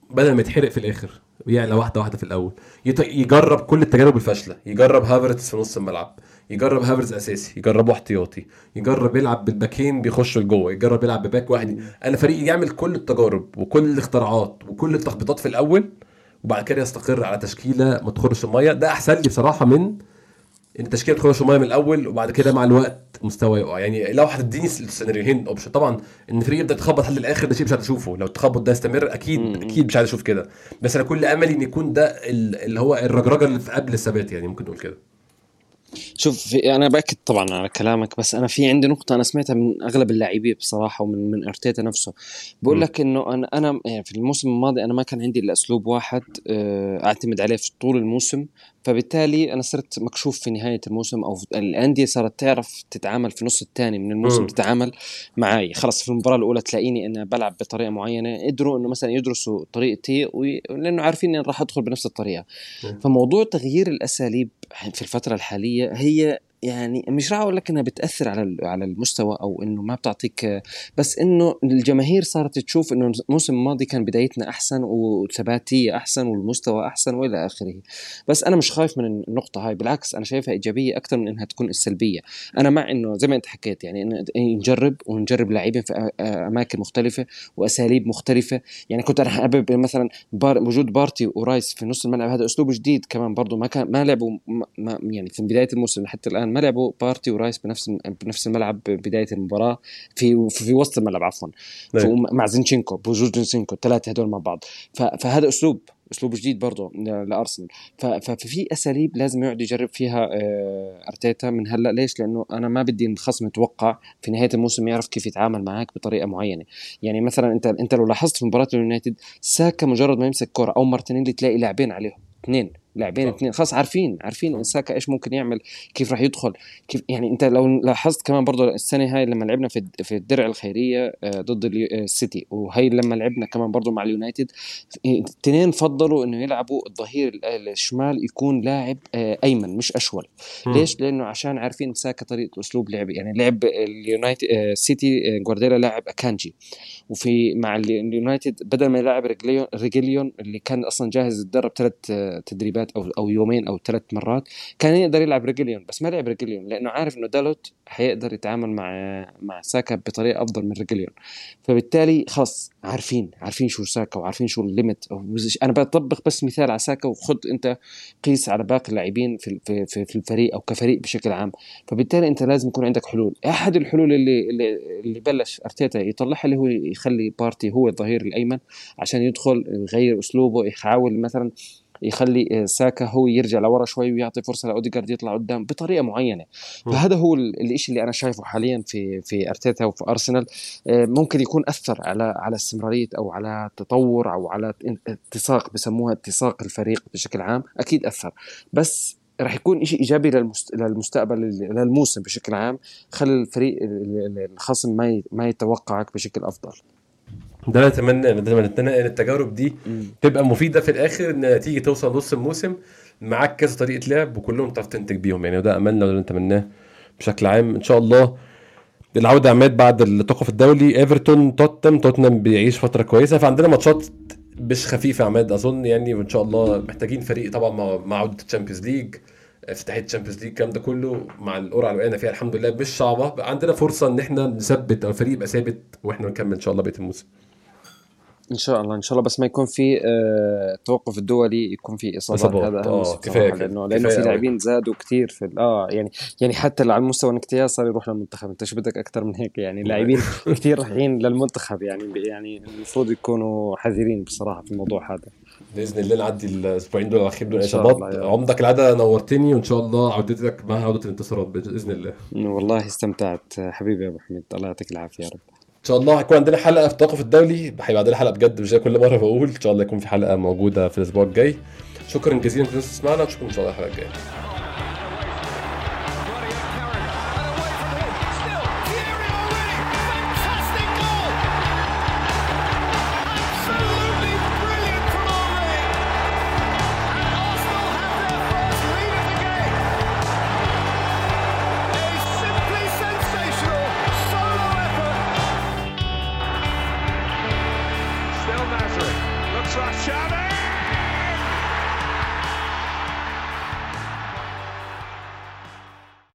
بدل ما يتحرق في الآخر. يعلى واحدة واحدة في الأول. يجرب كل التجارب الفاشلة. يجرب هافرتس في نص الملعب. يجرب هافرتس أساسي. يجربه احتياطي. يجرب يلعب بالباكين بيخش لجوه. يجرب يلعب ب back واحد. أنا فريقي يعمل كل التجارب وكل الاختراعات وكل التخبيطات في الأول وبعد كده يستقر على تشكيلة ما تخرش المية. ده أحسن لي بصراحة من ان التشكيله ما تخرش الميه من الأول وبعد كده مع الوقت مستوى يقع. يعني لو هتديني السيناريوهين option طبعا إن الفريق يبدأ يتخبط لحد الآخر ده شيء مش عايز أشوفه. لو التخبط ده يستمر أكيد أكيد مش عايز أشوف كده. بس أنا كل أملي إن يكون ده ال- اللي هو الرجرجة اللي في قبل الثبات يعني ممكن نقول كده. شوف أنا بأكد طبعا على كلامك بس أنا في عندي نقطة أنا سمعتها من أغلب اللاعبين بصراحة ومن من أرتيتا نفسه. بقول. لك إنه أنا أنا يعني في الموسم الماضي أنا ما كان عندي إلا أسلوب واحد آه، أعتمد عليه في طول الموسم فبالتالي أنا صرت مكشوف في نهاية الموسم أو الأندية صارت تعرف تتعامل في النص الثاني من الموسم مم. تتعامل معي خلص في المباراة الأولى تلاقيني أنا بلعب بطريقة معينة قدروا إنه مثلا يدرسوا طريقتي وي... لأنه عارفين إني راح أدخل بنفس الطريقة مم. فموضوع تغيير الأساليب في الفترة الحالية هي يعني مش راح أقول لك إنها بتأثر على على المستوى أو إنه ما بتعطيك بس إنه الجماهير صارت تشوف إنه الموسم الماضي كان بدايتنا أحسن وثباتية أحسن والمستوى أحسن وإلى آخره. بس أنا مش خايف من النقطة هاي بالعكس أنا شايفها إيجابية أكثر من إنها تكون السلبية. أنا مع إنه زي ما أنت حكيت يعني إن نجرب ونجرب لاعبين في أماكن مختلفة وأساليب مختلفة. يعني كنت أنا حابب مثلا بار وجود بارتي ورايس في نص الملعب هذا أسلوب جديد كمان برضه ما كان ما لعبوا ما يعني في بداية الموسم حتى الآن ما لعبوا بارتي ورايس بنفس بنفس الملعب بداية المباراة في في وسط الملعب عفوا. نعم. مع زينشينكو بوجود زينشينكو الثلاثه هدول مع بعض. فهذا أسلوب أسلوب جديد برضه لأرسنال. ففي أساليب لازم يقعد يجرب فيها آه، أرتيتا من هلأ. ليش؟ لأنه أنا ما بدي الخصم يتوقع في نهاية الموسم يعرف كيف يتعامل معك بطريقة معينة. يعني مثلا أنت أنت لو لاحظت في مباراة اليونايتد ساكا مجرد ما يمسك كرة أو مارتينيلي تلاقي لاعبين عليهم اثنين. لاعبين. اثنين خلاص عارفين عارفين ساكا إيش ممكن يعمل كيف راح يدخل كيف يعني أنت لو لاحظت كمان برضه السنة هاي لما لعبنا في في الدرع الخيرية آه، ضد اليو- آه، السيتي وهي لما لعبنا كمان برضه مع اليونايتد الاثنين فضلوا إنه يلعبوا الظهير ال- الشمال يكون لاعب آه، أيمن مش أشول. ليش؟ لأنه عشان عارفين ساكا طريقة أسلوب لعب يعني لعب اليونايتد سيتي جوارديولا لعب أكانجي وفي مع ال- اليونايتد بدل ما يلعب ريجليون اللي كان أصلا جاهز يتدرب ثلاث آه، تدريبات أو أو يومين أو ثلاث مرات كان يقدر يلعب ريجيليون بس ما لعب ريجيليون لأنه عارف إنه دالوت حيقدر يتعامل مع مع ساكا بطريقة أفضل من ريجيليون فبالتالي خلص عارفين عارفين شو ساكا وعارفين شو ال limit أنا بطبق بس مثال على ساكا وخذ أنت قيس على باقي اللاعبين في في في في الفريق أو كفريق بشكل عام. فبالتالي أنت لازم يكون عندك حلول. أحد الحلول اللي اللي, اللي بلش أرتيتا يطلعها اللي هو يخلي بارتي هو الظهير الأيمن عشان يدخل يغير أسلوبه يحاول مثلا يخلي آه، ساكا هو يرجع لورا شوي ويعطي فرصة لأوديجارد يطلع قدام بطريقة معينة. فهذا هو ال- الشيء اللي أنا شايفه حاليا في في أرتيتا وفي أرسنال آه، ممكن يكون أثر على على استمرارية أو على تطور أو على اتساق بسموها اتساق الفريق بشكل عام أكيد أثر بس راح يكون شيء إيجابي للمست... للمستقبل للموسم بشكل عام خلي الفريق ال- ال- الخصم ما. ما يتوقعك بشكل أفضل ده أنا أتمنى أنا دايما أتمنى إن التجارب دي تبقى مفيدة في الآخر إن تيجي توصل نص الموسم معاك كذا طريقة لعب وكلهم تعرف تنتج بيهم يعني. وده أملنا وده اللي نتمناه بشكل عام. إن شاء الله العودة عماد بعد التوقف الدولي إيفرتون توتنهام توتنهام بيعيش فترة كويسة. فعندنا ماتشات مش خفيفة عماد أظن يعني. وإن شاء الله محتاجين فريق طبعا مع عودة ال Champions League افتتاحية ال Champions League الكلام ده كله مع القرعة اللي وقعنا فيها الحمد لله. مش صعبة. عندنا فرصة إن إحنا نثبت أو الفريق يبقى ثابت وإحنا نكمل إن شاء الله بقية الموسم. إن شاء الله إن شاء الله بس ما يكون في آه توقف الدولي يكون في إصابات. هذا أهم آه، كده. لأنه لأنه في. لاعبين زادوا كثير في آه يعني يعني حتى على المستوى الانكتياز صار يروح للمنتخب أنت شو بدك أكثر من هيك يعني لاعبين كثير رايحين للمنتخب يعني يعني المفروض يكونوا حذرين بصراحة في الموضوع هذا بإذن الله نعدي الأسبوعين دول الاخير دول إصابات. عمدك العادة نورتني وإن شاء الله عودتك مع عودة الانتصارات بإذن الله والله استمتعت حبيبي يا أبو حميد الله يعطيك العافية يا رب إن شاء الله هيكون عندنا حلقة في التوقف الدولي. هيبقى عندنا حلقة بجد مش زي كل مرة بقول. إن شاء الله يكون في حلقة موجودة في الأسبوع الجاي. شكرا جزيلا انكم تسمعنا نشوفكم إن شاء الله الحلقة الجاية.